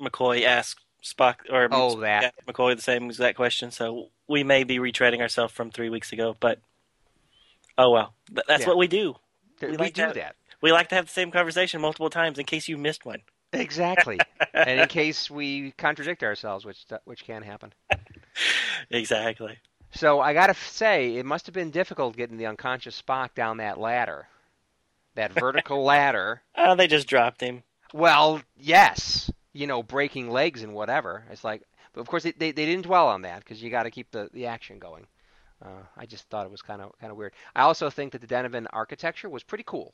McCoy asked Spock or Oh, that. McCoy the same exact question. So we may be retreading ourselves from three weeks ago, but oh well, that's Yeah. what we do. We We, like do that. that We like to have the same conversation multiple times in case you missed one. exactly, (laughs) and in case we contradict ourselves, which which can happen. (laughs) exactly. So I gotta say, it must have been difficult getting the unconscious Spock down that ladder, that vertical (laughs) ladder. Oh, they just dropped him. Well, yes, you know, breaking legs and whatever. It's like, but of course they they, they didn't dwell on that because you got to keep the, the action going. Uh, I just thought it was kind of kind of weird. I also think that the Denevan architecture was pretty cool.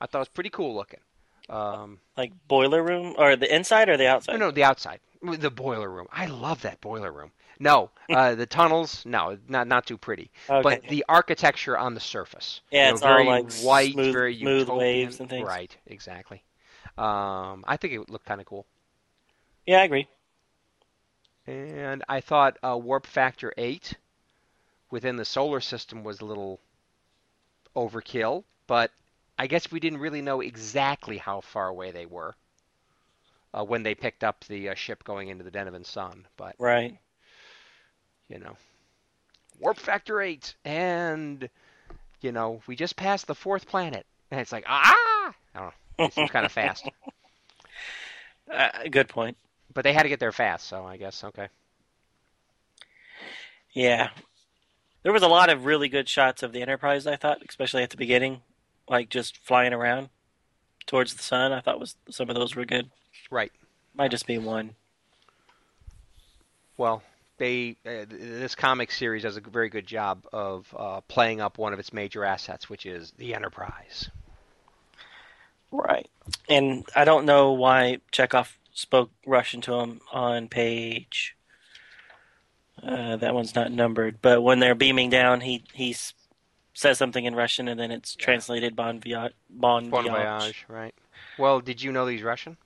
I thought it was pretty cool looking. Um, Like boiler room or the inside or the outside? no, no, the outside, the boiler room. I love that boiler room. No, (laughs) uh, the tunnels, no, not not too pretty. Okay. But the architecture on the surface, Yeah, you know, it's all very like white, smooth- very smooth utopian. waves and things. Right, exactly. Um, I think it looked kind of cool. yeah, I agree. And I thought uh, Warp Factor 8 within the solar system was a little overkill, but I guess we didn't really know exactly how far away they were uh, when they picked up the uh, ship going into the Denevan Sun. But Right. you know, warp factor eight, and you know, we just passed the fourth planet, and it's like ah, I don't know, it seems kind of (laughs) fast, Uh, good point. but they had to get there fast, so I guess okay. Yeah. There was a lot of really good shots of the Enterprise, I thought, especially at the beginning, like just flying around towards the sun. I thought was some of those were good. Right. Might just be one. Well, they uh, this comic series does a very good job of uh, playing up one of its major assets, which is the Enterprise. Right. And I don't know why Chekov spoke Russian to him on page. Uh, that one's not numbered, but when they're beaming down, he he s- says something in Russian, and then it's translated bon voyage. Bon, Bon voyage. voyage, right? Well, did you know he's Russian?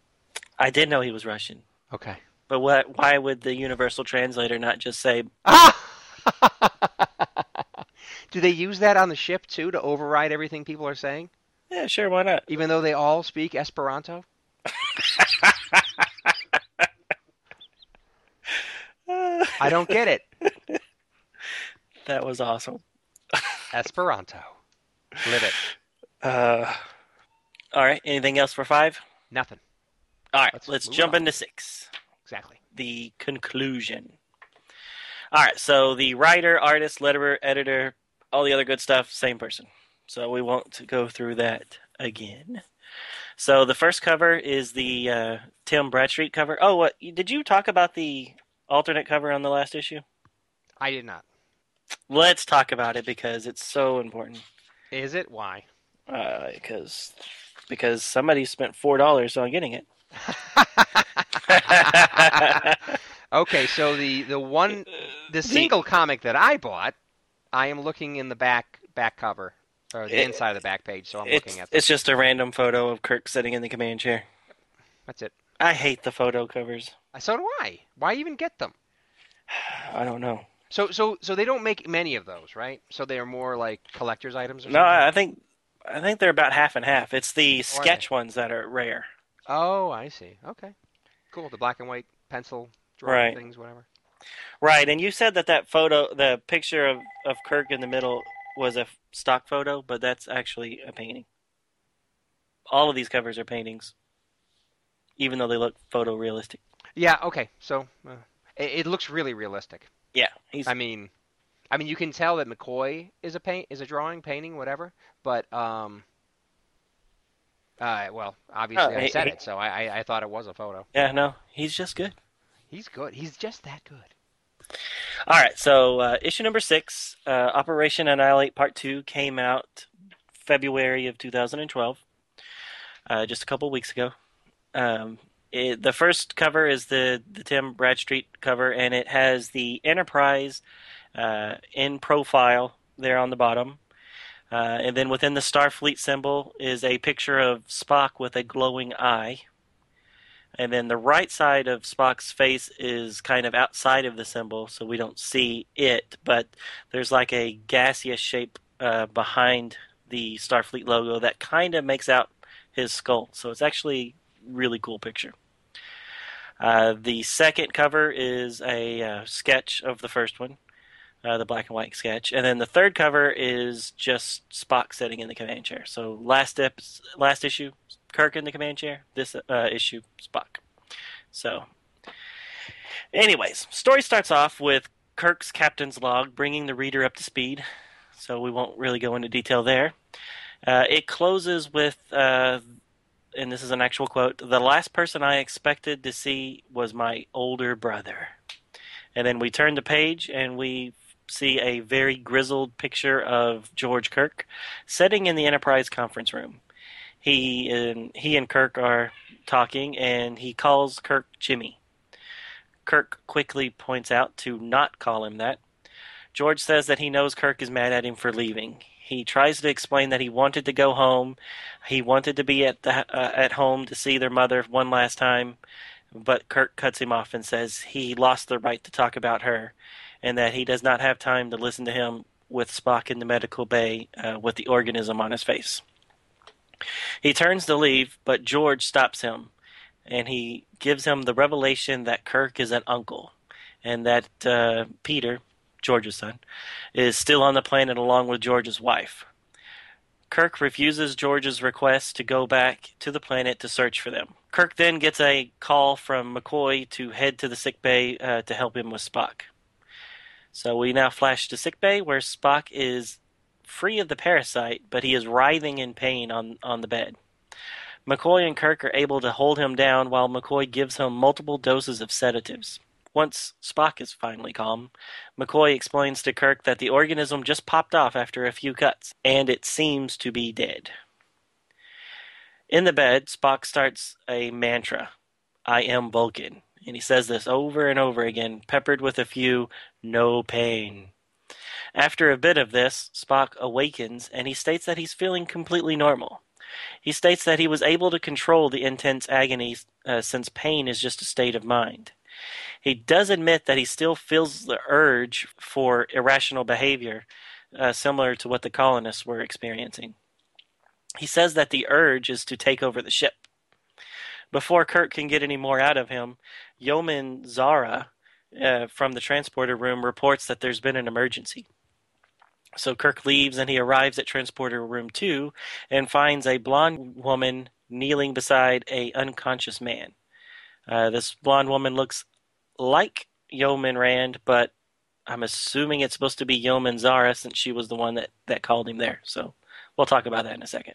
I did know he was Russian, Okay. but what? Why would the universal translator not just say Ah! (laughs) Do they use that on the ship too to override everything people are saying, Yeah, sure, why not? even though they all speak Esperanto? (laughs) I don't get it. that was awesome. Esperanto. Live it. Uh, all right, anything else for five? Nothing. All right, Let's let's, jump on. into six. Exactly. The conclusion. All right, so the writer, artist, letterer, editor, all the other good stuff, same person. So we won't go through that again. So the first cover is the uh, Tim Bradstreet cover. Oh, what did you talk about the alternate cover on the last issue? I did not. Let's talk about it because it's so important. Is it? Why? Uh, because because somebody spent four dollars on getting it. (laughs) okay, so the the one the single comic that I bought, I am looking in the back back cover or the It- inside of the back page, so I'm looking at that. it's just a random photo of Kirk sitting in the command chair. That's it. I hate the photo covers. So do I. Why even get them? (sighs) I don't know. So so so they don't make many of those, right? So they are more like collector's items or No, something. I think I think they're about half and half. It's the are sketch ones that are rare. Oh, I see. Okay, cool. The black and white pencil drawing Right. things, whatever. Right, and you said that that photo, the picture of, of Kirk in the middle, was a stock photo, but that's actually a painting. All of these covers are paintings, even though they look photorealistic. Yeah. Okay. So uh, it, it looks really realistic. Yeah, he's I mean, I mean, you can tell that McCoy is a paint, is a drawing, painting, whatever. But um, uh, well, obviously Oh, I he- said he- it, so I, I I thought it was a photo. yeah, no, he's just good. He's good. He's just that good. All right, so uh, issue number six, uh, Operation Annihilate Part Two, came out February of 2012, uh, just a couple weeks ago. Um, it, the first cover is the the Tim Bradstreet cover, and it has the Enterprise uh, in profile there on the bottom. Uh, and then within the Starfleet symbol is a picture of Spock with a glowing eye. And then the right side of Spock's face is kind of outside of the symbol, so we don't see it, but there's like a gaseous shape uh, behind the Starfleet logo that kind of makes out his skull. So it's actually really cool picture. Uh, the second cover is a uh, sketch of the first one, uh, the black and white sketch, and then the third cover is just Spock sitting in the command chair. So last ep- last issue, Kirk in the command chair. This uh, issue, Spock. So, anyways, story starts off with Kirk's captain's log, bringing the reader up to speed. So we won't really go into detail there. Uh, it closes with, and this is an actual quote: "The last person I expected to see was my older brother." And then we turn the page and we see a very grizzled picture of George Kirk sitting in the Enterprise conference room. He and he and Kirk are talking, and he calls Kirk Jimmy. Kirk quickly points out to not call him that. George says that he knows Kirk is mad at him for leaving. He tries to explain that he wanted to go home. He wanted to be at the uh, at home to see their mother one last time, but Kirk cuts him off and says he lost the right to talk about her, and that he does not have time to listen to him with Spock in the medical bay uh, with the organism on his face. He turns to leave, but George stops him, and he gives him the revelation that Kirk is an uncle, and that uh, Peter, George's son, is still on the planet along with George's wife. Kirk refuses George's request to go back to the planet to search for them. Kirk then gets a call from McCoy to head to the sick bay uh, to help him with Spock. So we now flash to sick bay where Spock is free of the parasite, but he is writhing in pain on, on the bed. McCoy and Kirk are able to hold him down while McCoy gives him multiple doses of sedatives. Once Spock is finally calm, McCoy explains to Kirk that the organism just popped off after a few cuts, and it seems to be dead. In the bed, Spock starts a mantra I am Vulcan. And he says this over and over again, peppered with a few no pain. After a bit of this, Spock awakens and he states that he's feeling completely normal. He states that he was able to control the intense agony uh, since pain is just a state of mind. He does admit that he still feels the urge for irrational behavior, uh, similar to what the colonists were experiencing. He says that the urge is to take over the ship. Before Kirk can get any more out of him, Yeoman Zara uh, from the transporter room reports that there's been an emergency. So Kirk leaves and he arrives at transporter room 2 and finds a blonde woman kneeling beside a unconscious man. Uh, this blonde woman looks like Yeoman Rand, but I'm assuming it's supposed to be Yeoman Zara since she was the one that, that called him there. So we'll talk about that in a second.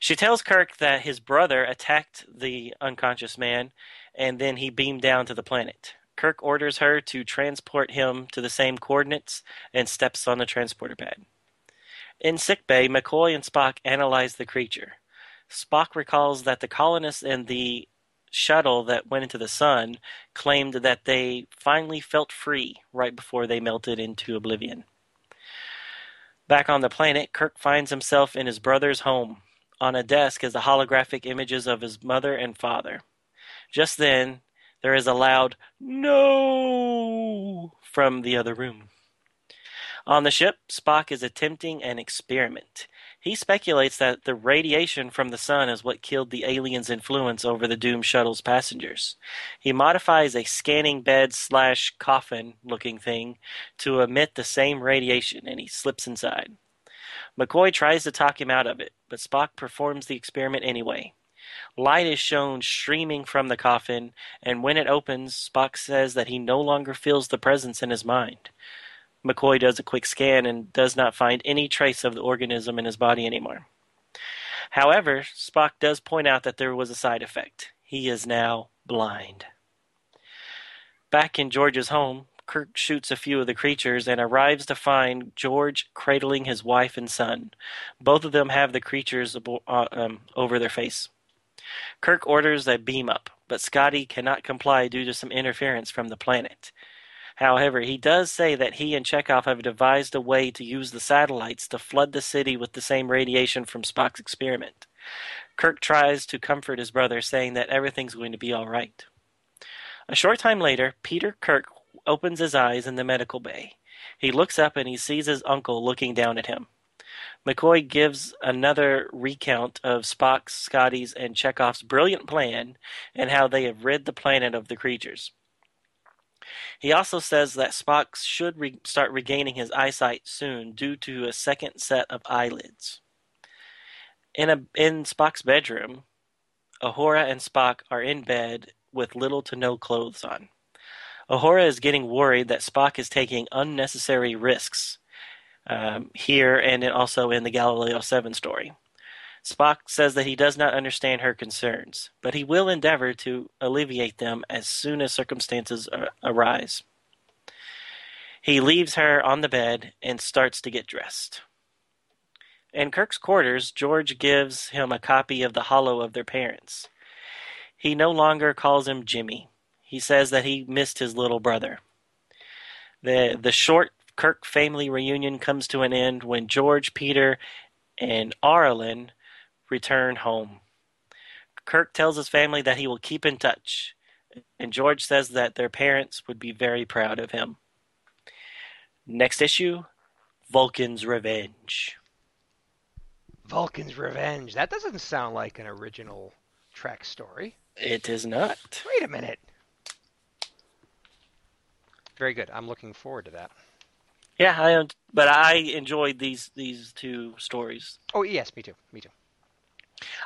She tells Kirk that his brother attacked the unconscious man and then he beamed down to the planet. Kirk orders her to transport him to the same coordinates and steps on the transporter pad. In sickbay, McCoy and Spock analyze the creature. Spock recalls that the colonists in the shuttle that went into the sun claimed that they finally felt free right before they melted into oblivion. Back on the planet, Kirk finds himself in his brother's home. On a desk is the holographic images of his mother and father. Just then, there is a loud no from the other room. On the ship, Spock is attempting an experiment. He speculates that the radiation from the sun is what killed the aliens' influence over the Doom shuttle's passengers. He modifies a scanning bed slash coffin looking thing to emit the same radiation, and he slips inside. McCoy tries to talk him out of it, but Spock performs the experiment anyway. Light is shown streaming from the coffin, and when it opens, Spock says that he no longer feels the presence in his mind. McCoy does a quick scan and does not find any trace of the organism in his body anymore. However, Spock does point out that there was a side effect. He is now blind. Back in George's home, Kirk shoots a few of the creatures and arrives to find George cradling his wife and son. Both of them have the creatures uh, um, over their face. Kirk orders a beam up, but Scotty cannot comply due to some interference from the planet. However, he does say that he and Chekov have devised a way to use the satellites to flood the city with the same radiation from Spock's experiment. Kirk tries to comfort his brother, saying that everything's going to be all right. A short time later, Peter Kirk opens his eyes in the medical bay. He looks up and he sees his uncle looking down at him. McCoy gives another recount of Spock's, Scotty's, and Chekov's brilliant plan and how they have rid the planet of the creatures. He also says that Spock should re- start regaining his eyesight soon due to a second set of eyelids. In a in Spock's bedroom, Uhura and Spock are in bed with little to no clothes on. Uhura is getting worried that Spock is taking unnecessary risks um, here and also in the Galileo 7 story. Spock says that he does not understand her concerns, but he will endeavor to alleviate them as soon as circumstances uh, arise. He leaves her on the bed and starts to get dressed. In Kirk's quarters, George gives him a copy of the Hollow of their parents. He no longer calls him Jimmy. He says that he missed his little brother. The the short Kirk family reunion comes to an end when George, Peter, and Arlen return home. Kirk tells his family that he will keep in touch, and George says that their parents would be very proud of him. Next issue, Vulcan's Revenge. Vulcan's Revenge. That doesn't sound like an original Trek story. It is not. Wait a minute. Very good. I'm looking forward to that. Yeah, I am, but I enjoyed these these two stories. Oh yes, me too. Me too.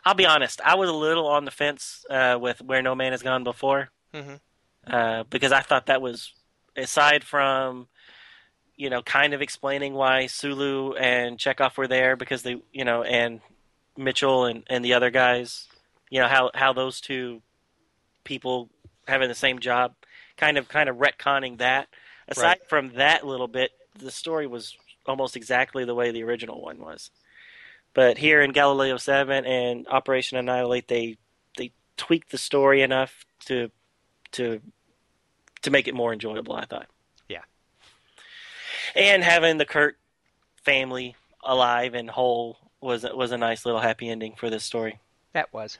I'll be honest. I was a little on the fence uh, with Where No Man Has Gone Before hmm uh, because I thought that was aside from you know kind of explaining why Sulu and Chekov were there because they you know and Mitchell and, and the other guys you know how how those two people having the same job kind of kind of retconning that aside Right. from that little bit the story was almost exactly the way the original one was but here in Galileo 7 and Operation Annihilate they they tweaked the story enough to to to make it more enjoyable I thought Yeah. and having the Kirk family alive and whole was was a nice little happy ending for this story That was.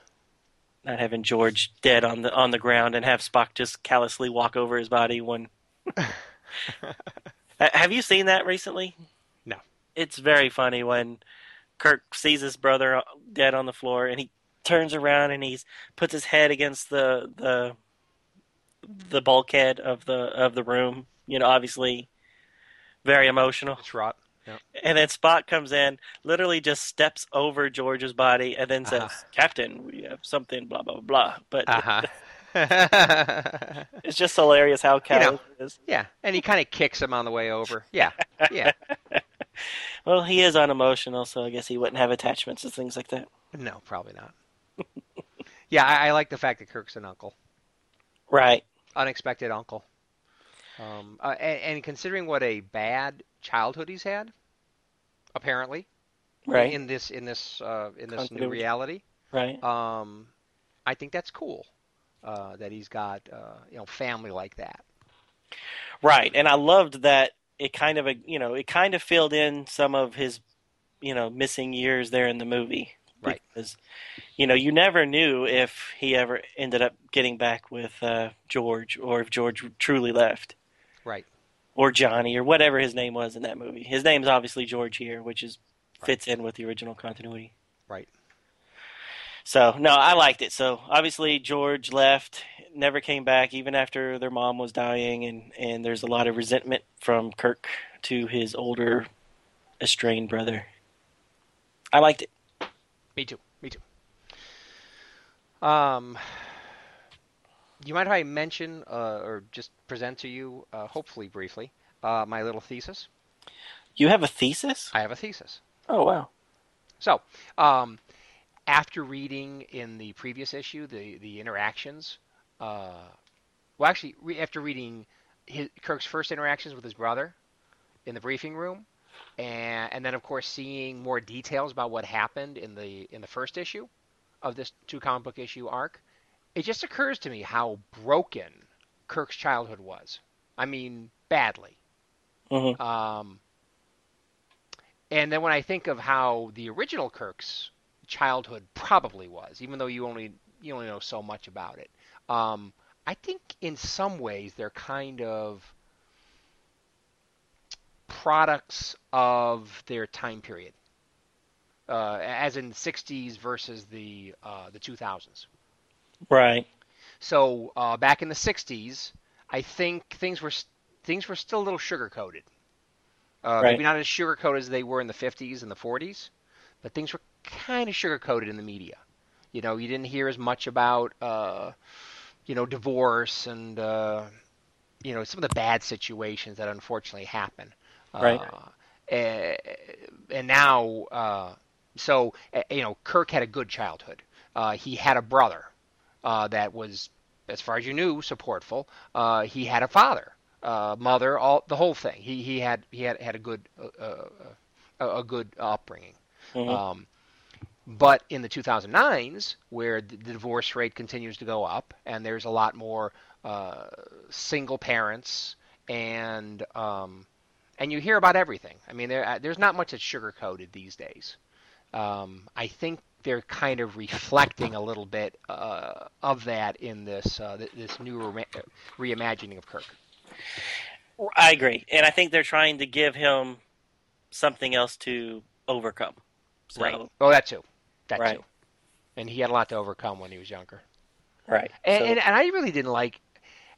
not having George dead on the on the ground and have Spock just callously walk over his body when. (laughs) Have you seen that recently? No. It's very funny when Kirk sees his brother uh, dead on the floor and he turns around and he's puts his head against the the the bulkhead of the of the room. You know, obviously very emotional. It's rot. And then Spock comes in, literally just steps over George's body and then says, Uh-huh. "Captain, we have something blah blah blah." But Uh huh. (laughs) (laughs) It's just hilarious how You callous it is. yeah, and he kind of kicks him on the way over. Yeah, yeah. (laughs) (laughs) Well, he is unemotional, so I guess he wouldn't have attachments and things like that. No, probably not. (laughs) yeah, I, I like the fact that Kirk's an uncle, Right. unexpected uncle. Um, uh, and, and considering what a bad childhood he's had, apparently, Right. in this in this uh, in this new reality, right. um, I think that's cool. Uh, that he's got uh, you know family like that. Right. And I loved that it kind of, you know, it kind of filled in some of his, you know, missing years there in the movie. Right. Because, you know, you never knew if he ever ended up getting back with uh, George or if George truly left. Right. Or Johnny or whatever his name was in that movie. His name's obviously George here, which is fits in with the original continuity. Right. So no, I liked it. So obviously George left, never came back, even after their mom was dying, and and there's a lot of resentment from Kirk to his older estranged brother. I liked it. Me too. Me too. Um, you mind if I mention uh, or just present to you, uh, hopefully briefly, uh, my little thesis? You have a thesis? I have a thesis. Oh wow. So, um, after reading in the previous issue the the interactions, uh, well, actually, re- after reading his, Kirk's first interactions with his brother in the briefing room, and and then of course seeing more details about what happened in the in the first issue of this two comic book issue arc, it just occurs to me how broken Kirk's childhood was. I mean, badly. hmm Um, and then when I think of how the original Kirk's childhood probably was, even though you only you only know so much about it, um, I think in some ways they're kind of products of their time period, uh, as in the 60s versus the uh, the 2000s. Right. So uh, back in the '60s, I think things were things were still a little sugar coated. Uh, Right. Maybe not as sugar coated as they were in the '50s and the '40s, but things were kind of sugar coated in the media. You know, you didn't hear as much about uh, you know divorce and uh, you know some of the bad situations that unfortunately happen. Right. Uh, eh, and now, uh, so eh, you know, Kirk had a good childhood. Uh, he had a brother uh, that was, as far as you knew, supportful. Uh, he had a father, uh, mother, all the whole thing. He he had he had had a good uh, uh, a, a good upbringing. Mhm. Um, but in the 2009s, where the, divorce rate continues to go up, and there's a lot more uh, single parents, and um, and you hear about everything. I mean, there uh, there's not much that's sugar coated these days. Um, I think they're kind of reflecting a little bit uh, of that in this uh, this new re- reimagining of Kirk. I agree, and I think they're trying to give him something else to overcome. So, Right. Oh, that too. That Right. too. And he had a lot to overcome when he was younger. Right. And, So- and, and I really didn't like.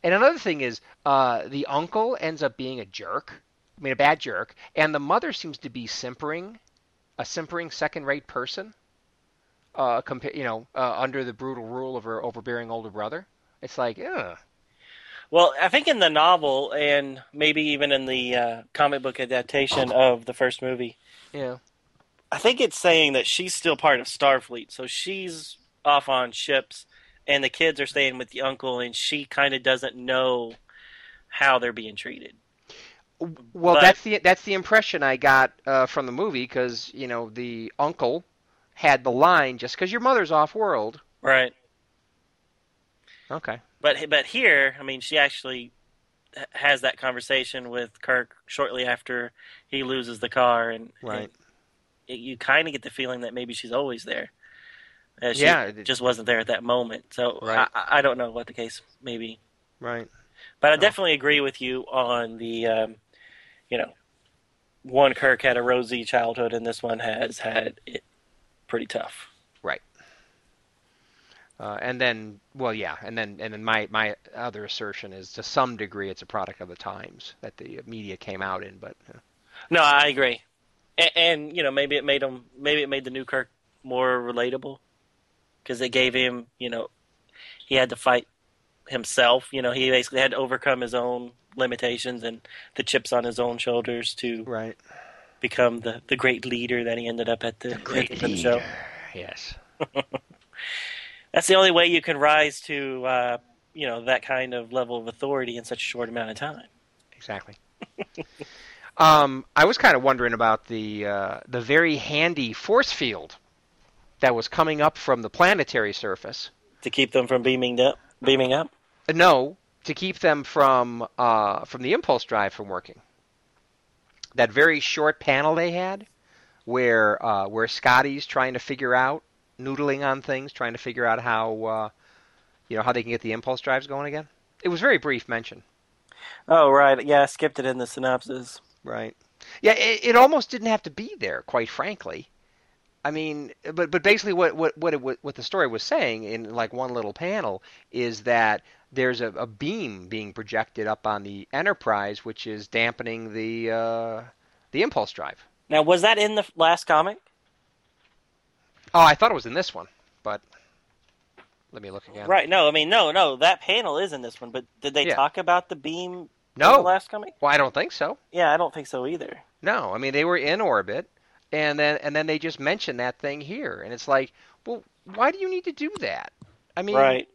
And another thing is, uh, the uncle ends up being a jerk. I mean, a bad jerk. And the mother seems to be simpering, a simpering second-rate person. Uh, compa- you know, uh, under the brutal rule of her overbearing older brother. It's like, ugh. Well, I think in the novel and maybe even in the uh, comic book adaptation of the first movie, Yeah. I think it's saying that she's still part of Starfleet. So she's off on ships, and the kids are staying with the uncle, and she kind of doesn't know how they're being treated. Well, But- that's the that's the impression I got uh, from the movie because you know the uncle had the line just because your mother's off world. Right. Okay. But but here, I mean, she actually has that conversation with Kirk shortly after he loses the car, and Right. and you kind of get the feeling that maybe she's always there. Uh, she Yeah, it- just wasn't there at that moment. So Right. I, I don't know what the case may be, Right. but I Oh. definitely agree with you on the, um, you know, one Kirk had a rosy childhood, and this one has had it pretty tough. Right. Uh, and then, well, yeah, and then and then my my other assertion is to some degree it's a product of the times that the media came out in, but uh, No, I agree, and, and you know maybe it made him maybe it made the new Kirk more relatable because it gave him you know he had to fight himself. You know he basically had to overcome his own limitations and the chips on his own shoulders to right. become the, the great leader that he ended up at the, at the show. Yes. (laughs) That's the only way you can rise to uh, you know that kind of level of authority in such a short amount of time. Exactly. (laughs) um, I was kind of wondering about the uh, the very handy force field that was coming up from the planetary surface. To keep them from beaming up, beaming up. Uh, No, to keep them from uh, from the impulse drive from working. That very short panel they had, where uh, where Scotty's trying to figure out, noodling on things, trying to figure out how uh, you know how they can get the impulse drives going again. It was very brief mention. Oh right, yeah, I skipped it in the synopsis. Right. Yeah, it, it almost didn't have to be there, quite frankly. I mean, but but basically, what what what, it, what the story was saying in like one little panel is that there's a, a beam being projected up on the Enterprise, which is dampening the uh, the impulse drive. Now, was that in the last comic? Oh, I thought it was in this one, but let me look again. Right. No, I mean, no, no. That panel is in this one, but did they Yeah. talk about the beam No. the last coming? Well, I don't think so. Yeah, I don't think so either. No, I mean they were in orbit, and then and then they just mentioned that thing here, and it's like, well, why do you need to do that? I mean, right.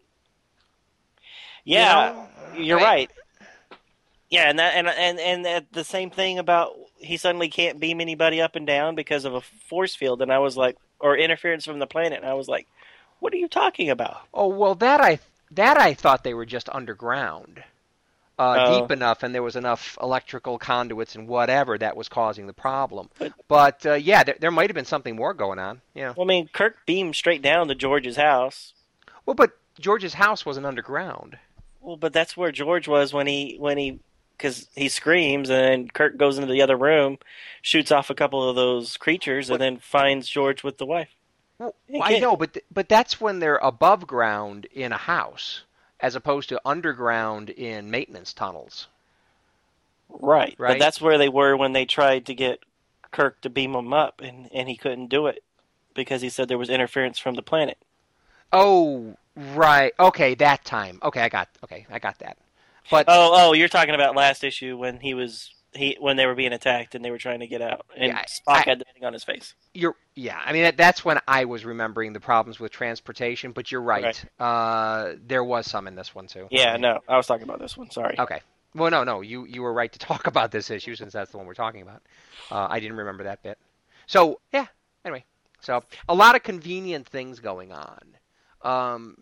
you Yeah, know, you're I- right. Yeah, and that, and and and that- the same thing about he suddenly can't beam anybody up and down because of a force field, and I was like, or interference from the planet, and I was like, what are you talking about? Oh well, that I that I thought they were just underground, uh, Oh. deep enough, and there was enough electrical conduits and whatever that was causing the problem. But- But uh, yeah, there, there might have been something more going on. Yeah. Well, I mean, Kirk beamed straight down to George's house. Well, but George's house wasn't underground. Well, but that's where George was when he when he because he screams and then Kirk goes into the other room, shoots off a couple of those creatures, and then finds George with the wife. Well, I know, but th- but that's when they're above ground in a house, as opposed to underground in maintenance tunnels. Right. Right. But that's where they were when they tried to get Kirk to beam him up, and and he couldn't do it because he said there was interference from the planet. Oh, right. Okay, that time. Okay, I got. Okay, I got that. But Oh, oh, you're talking about last issue when he was he when they were being attacked and they were trying to get out, and Yeah, Spock I- had the thing on his face. You're yeah. I mean that, that's when I was remembering the problems with transportation. But you're right. Right. Uh, there was some in this one too. Yeah, no, I was talking about this one. Sorry. Okay. Well, no, no. You you were right to (laughs) talk about this issue since that's the one we're talking about. Uh, I didn't remember that bit. So yeah. Anyway, so a lot of convenient things going on. Um,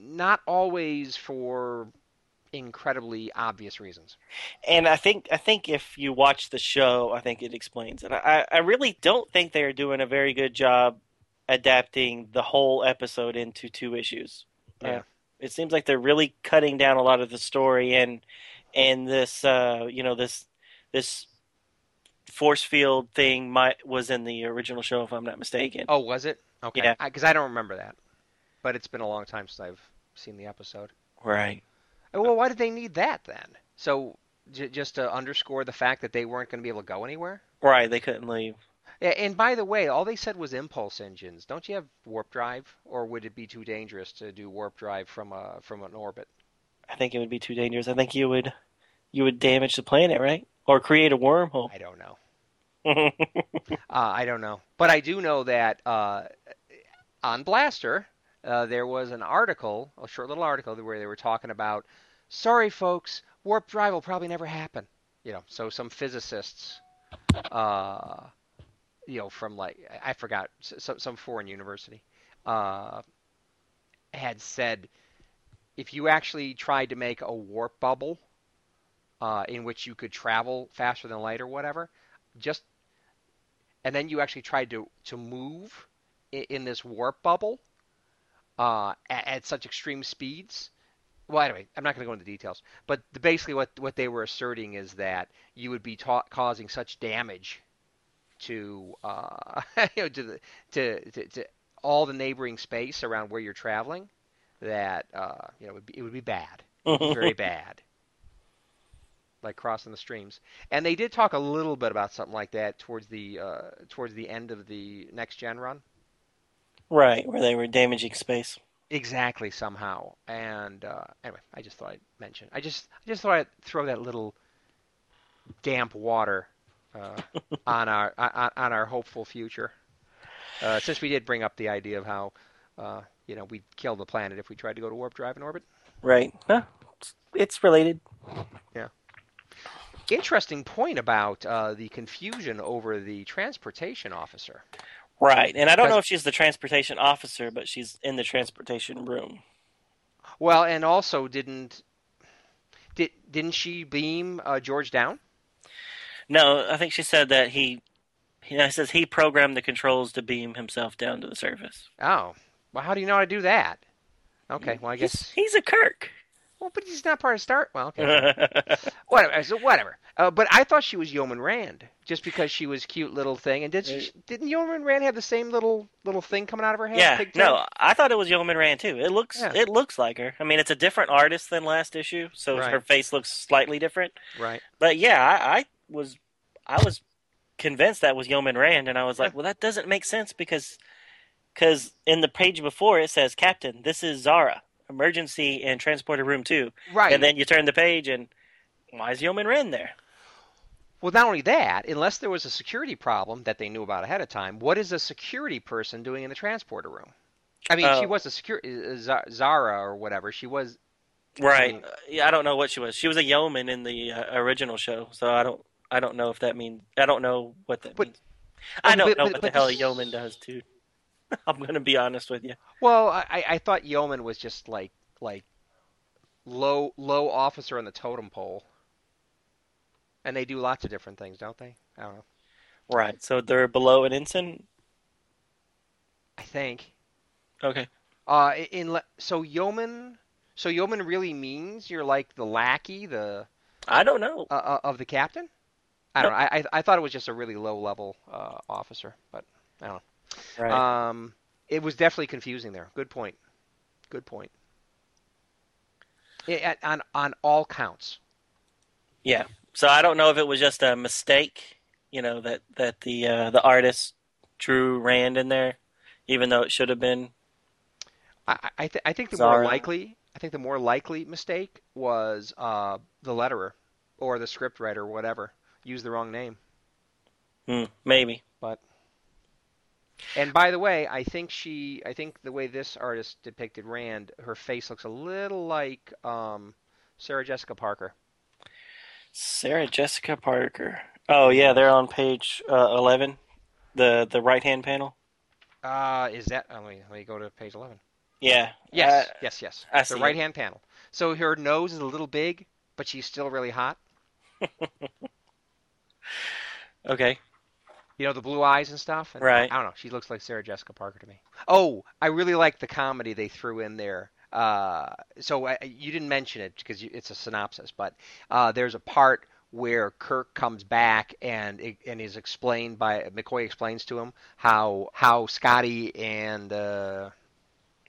not always for incredibly obvious reasons. and I think I think if you watch the show, I think it explains it. I, I really don't think they are doing a very good job adapting the whole episode into two issues. Yeah. Uh, it seems like they're really cutting down a lot of the story and and this uh, you know this this force field thing might was in the original show if I'm not mistaken. Oh, was it? Okay. Yeah. Because I, don't remember that, but it's been a long time since I've seen the episode. Right. Well, why did they need that then? So j- just to underscore the fact that they weren't going to be able to go anywhere. Right. They couldn't leave. Yeah, and by the way, all they said was impulse engines. Don't you have warp drive, or would it be too dangerous to do warp drive from a from an orbit? I think it would be too dangerous. I think you would you would damage the planet, right? Or create a wormhole. I don't know. (laughs) Uh, I don't know, but I do know that uh, on Blastr uh, there was an article, a short little article where they were talking about, sorry folks, warp drive will probably never happen. You know, so some physicists, uh, you know, from like I forgot some some foreign university, uh, had said if you actually tried to make a warp bubble uh, in which you could travel faster than light or whatever, just and then you actually tried to to move in, in this warp bubble uh, at, at such extreme speeds. Well, anyway, I'm not going to go into details, but the, basically what what they were asserting is that you would be ta- causing such damage to uh, (laughs) you know to the to, to to all the neighboring space around where you're traveling that uh, you know it would be, it would be bad, very (laughs) bad like crossing the streams. And they did talk a little bit about something like that towards the uh, towards the end of the next gen run. Right, where they were damaging space. Exactly, somehow. And uh, anyway, I just thought I'd mention. I just I just thought I'd throw that little damp water uh, (laughs) on our on, on our hopeful future. Uh, since we did bring up the idea of how uh, you know we'd kill the planet if we tried to go to warp drive in orbit. Right. Huh, it's, it's related. Yeah. Interesting point about uh, the confusion over the transportation officer. Right. And I don't know if she's the transportation officer, but she's in the transportation room. Well, and also didn't did didn't she beam uh, George down? No, I think she said that he. He it says he programmed the controls to beam himself down to the surface. Oh, well, how do you know how to do that? Okay, well, I He's, guess. he's a Kirk. Well, but he's not part of Star. Well, okay, (laughs) whatever. So whatever. Uh, but I thought she was Yeoman Rand just because she was cute little thing. And did she, didn't Yeoman Rand have the same little little thing coming out of her head? yeah, no, I thought it was Yeoman Rand too. It looks Yeah. it looks like her. I mean, it's a different artist than last issue, so Right. her face looks slightly different. Right. But yeah, I, I was I was convinced that was Yeoman Rand, and I was like, well, that doesn't make sense because because in the page before it says, Captain, this is Zara, emergency in transporter room two, Right. and then you turn the page and why is Yeoman Rand there? Well, not only that, unless there was a security problem that they knew about ahead of time, what is a security person doing in the transporter room? I mean, she Oh. was a security Zara or whatever. She was Right. mean- Uh, yeah, I don't know what she was. She was a yeoman in the uh, original show, so I don't. I don't know if that means. I don't know what that But- means. I don't but- know but- what the hell a yeoman does too. (laughs) I'm gonna be honest with you. Well, I, I thought yeoman was just like like low low officer on the totem pole, and they do lots of different things, don't they? I don't know. Right. So they're below an ensign. I think. Okay. Uh, in le- so yeoman, so yeoman really means you're like the lackey, the I don't know. uh, uh, of the captain. I don't know. I, I I thought it was just a really low level uh, officer, but I don't know. Right. Um, it was definitely confusing there. Good point. Good point. It, on on all counts. yeah. So I don't know if it was just a mistake. You know that that the uh, the artist drew Rand in there, even though it should have been. I I, th- I think the Zara. more likely I think the more likely mistake was uh, the letterer or the script writer or whatever used the wrong name. Hmm, maybe. And by the way, I think she I think the way this artist depicted Rand, her face looks a little like um, Sarah Jessica Parker. Sarah Jessica Parker. Oh yeah, they're on page uh, eleven, the the right hand panel. Uh, is that? Let me let me go to page eleven. Yeah. Yes, Uh, yes, yes. I the right hand panel. So her nose is a little big, but she's still really hot. (laughs) okay. You know the blue eyes and stuff. And Right. I don't know. She looks like Sarah Jessica Parker to me. Oh, I really like the comedy they threw in there uh, so uh, you didn't mention it because you, it's a synopsis, but uh, there's a part where Kirk comes back and it, and is explained by McCoy explains to him how how Scotty and uh,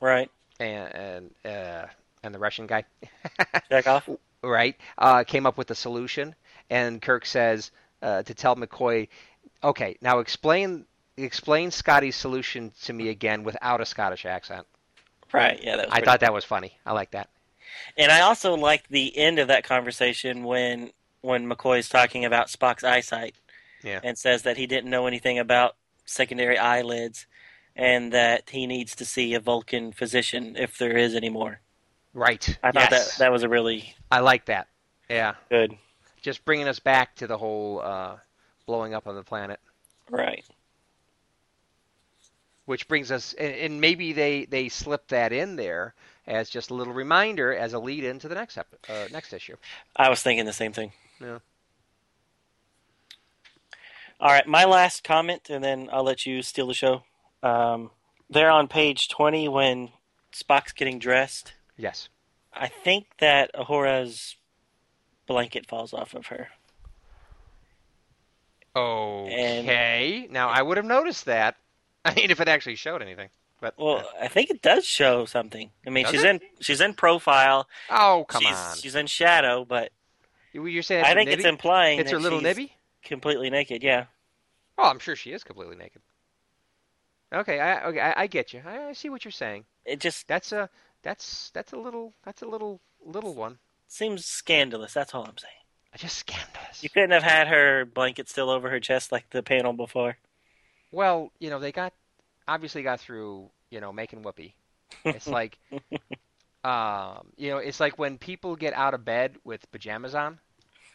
Right. and and, uh, and the Russian guy (laughs) Chekov. right uh, came up with a solution, and Kirk says uh, to tell McCoy, okay, now explain explain Scotty's solution to me again without a Scottish accent. Right. Yeah. That was I thought that was funny. I like that. And I also like the end of that conversation when when McCoy's talking about Spock's eyesight. Yeah. And says that he didn't know anything about secondary eyelids, and that he needs to see a Vulcan physician if there is any more. Right. I thought yes. that that was a really I like that. Yeah. good. Just bringing us back to the whole uh, blowing up on the planet, Right. which brings us, and, and maybe they they slip that in there as just a little reminder as a lead into the next ep- uh, next issue. I was thinking the same thing. Yeah. All right, my last comment, and then I'll let you steal the show. Um, there on page 20, when Spock's getting dressed, Yes. I think that Uhura's blanket falls off of her. Okay. now I would have noticed that. (laughs) I mean, if it actually showed anything. But Well, uh, I think it does show something. I mean, she's it? in she's in profile. oh come she's, on, She's in shadow, but You- you're saying I think her it's implying it's that her little she's nibby. completely naked. Yeah. Oh, I'm sure she is completely naked. Okay, I okay, I, I get you. I, I see what you're saying. It just That's a that's that's a little that's a little little one. seems scandalous. That's all I'm saying. I just scandalous. You couldn't have had her blanket still over her chest like the panel before. Well, you know, they got obviously got through, you know, making whoopee. It's (laughs) like um, you know, it's like when people get out of bed with pajamas on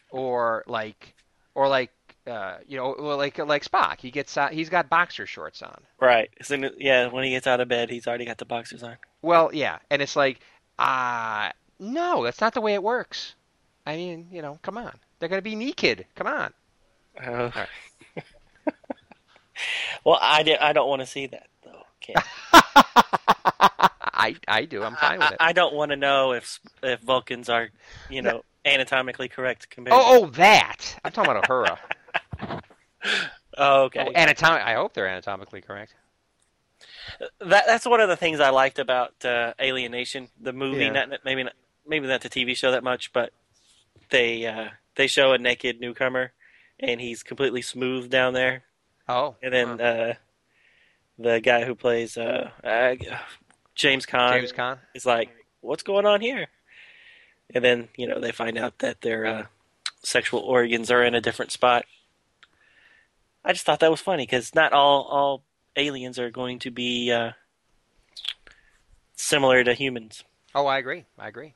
or like or like uh, you know, like like Spock, he gets out, he's got boxer shorts on. Right. As soon as, yeah, when he gets out of bed, he's already got the boxers on. Well, yeah, and it's like uh no, that's not the way it works. I mean, you know, come on. They're going to be naked. Come on. Right. (laughs) well, I, did, I don't want to see that, though. Can't. (laughs) I I do. I'm fine with it. I don't want to know if if Vulcans are, you know, anatomically correct compared. Oh, oh, that. I'm talking about Uhura. (laughs) oh, okay. Oh, anatomic. I hope they're anatomically correct. that that's one of the things I liked about uh, Alien Nation, the movie. Yeah. Not maybe not, maybe not the TV show that much, but they uh, they show a naked newcomer, and he's completely smooth down there, Oh, and then huh. uh, the guy who plays uh, uh, James Caan James Caan. is like, "What's going on here?" And then you know they find out that their uh, sexual organs are in a different spot. I just thought that was funny because not all all aliens are going to be uh, similar to humans. Oh, I agree. I agree.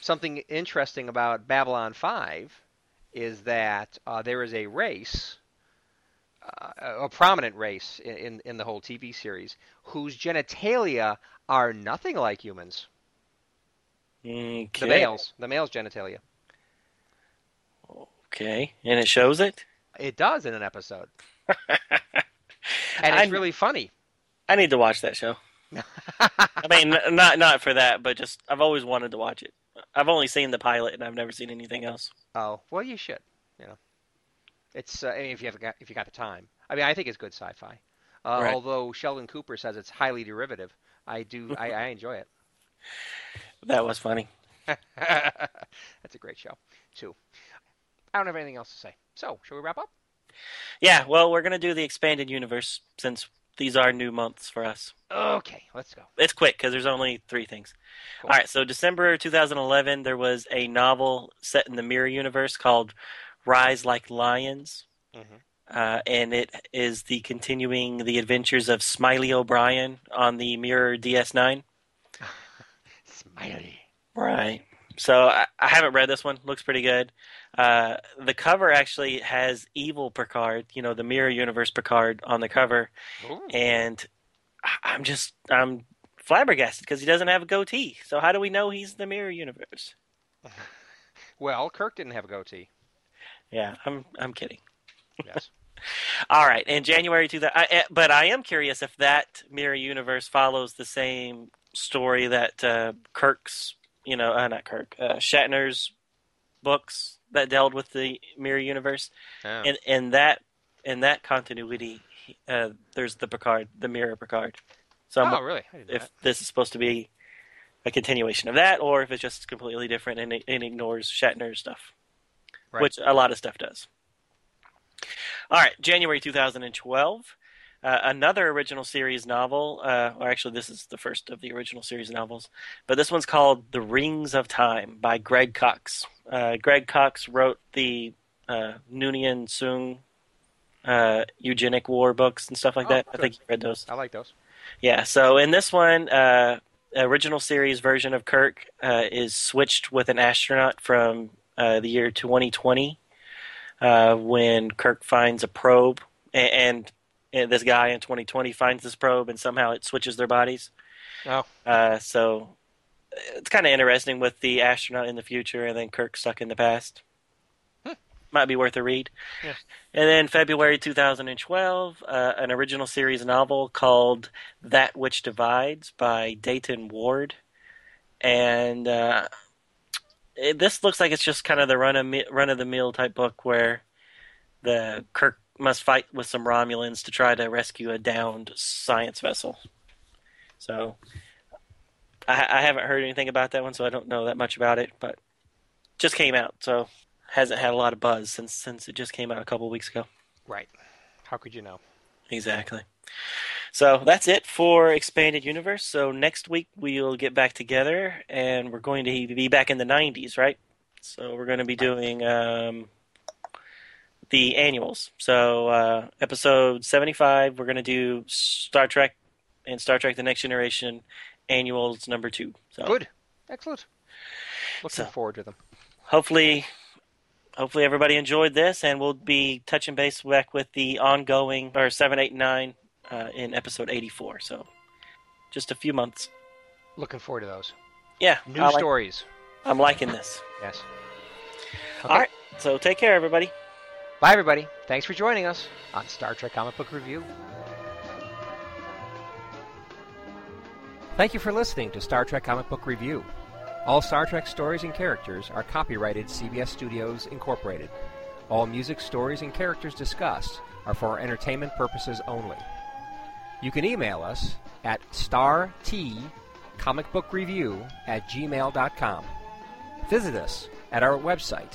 Something interesting about Babylon 5 is that uh, there is a race, uh, a prominent race in, in, in the whole TV series, whose genitalia are nothing like humans. Okay. The males, the males' genitalia. Okay, and it shows it. It does in an episode, (laughs) and I- it's really funny. I need to watch that show. (laughs) I mean, not not for that, but just I've always wanted to watch it. I've only seen the pilot, and I've never seen anything else. Oh well, you should. You know, it's uh, I mean, if you have got if you got the time. I mean, I think it's good sci-fi. Uh, Right. Although Sheldon Cooper says it's highly derivative, I do I, I enjoy it. (laughs) That was funny. (laughs) That's a great show too. I don't have anything else to say. So, shall we wrap up? Yeah, well, we're gonna do the expanded universe since these are new months for us. Okay, let's go. It's quick because there's only three things. Cool. All right, so December 2011, there was a novel set in the Mirror universe called Rise Like Lions, Mhm. uh, and it is the continuing the adventures of Smiley O'Brien on the Mirror DS9. (laughs) Smiley. Right. So I, I haven't read this one. Looks pretty good. Uh, the cover actually has evil Picard, you know, the Mirror Universe Picard on the cover, Ooh. and I'm just I'm flabbergasted because he doesn't have a goatee. So how do we know he's the Mirror Universe? (laughs) Well, Kirk didn't have a goatee. Yeah, I'm I'm kidding. Yes. (laughs) All right, in January 2000, eh, but I am curious if that Mirror Universe follows the same story that uh, Kirk's, you know, uh, not Kirk, uh, Shatner's books that dealt with the mirror universe, Oh. and in that in that continuity, uh, there's the Picard, the mirror Picard. So I'm oh, really? I didn't know if that. this is supposed to be a continuation of that, or if it's just completely different and it, it ignores Shatner's stuff, Right. which a lot of stuff does. All right, January 2012. Uh, another original series novel, uh, or actually, this is the first of the original series novels, but this one's called The Rings of Time by Greg Cox. Uh, Greg Cox wrote the uh, Noonien Singh uh, eugenic war books and stuff like Oh, that. I think you read those. I like those. Yeah, so in this one, uh, original series version of Kirk uh, is switched with an astronaut from uh, the year 2020 uh, when Kirk finds a probe, and, and this guy in 2020 finds this probe, and somehow it switches their bodies. Oh, Uh, so it's kind of interesting with the astronaut in the future and then Kirk stuck in the past. Might be worth a read. Yeah. And then February 2012, uh, an original series novel called That Which Divides by Dayton Ward. And uh, it, this looks like it's just kind of the run of run of the mill type book where the Kirk must fight with some Romulans to try to rescue a downed science vessel. So I, I haven't heard anything about that one, so I don't know that much about it. But just came out, so hasn't had a lot of buzz since since it just came out a couple weeks ago. right. How could you know? Exactly. So that's it for Expanded Universe. So next week we'll get back together, and we're going to be back in the '90s, right? So we're going to be doing um, the annuals. So uh, episode 75, we're going to do Star Trek and Star Trek: The Next Generation annuals number two. So Good. Excellent. Looking So- forward to them. hopefully hopefully everybody enjoyed this and we'll be touching base back with the ongoing or 789 uh, in episode 84 so just a few months Looking forward to those. yeah New like- stories. i'm liking this Yes. all right so take care everybody Bye, everybody. Thanks for joining us on Star Trek Comic Book Review. Thank you for listening to Star Trek Comic Book Review. All Star Trek stories and characters are copyrighted CBS Studios Incorporated. All music, stories, and characters discussed are for entertainment purposes only. You can email us at startcomicbookreview at gmail.com. Visit us at our website,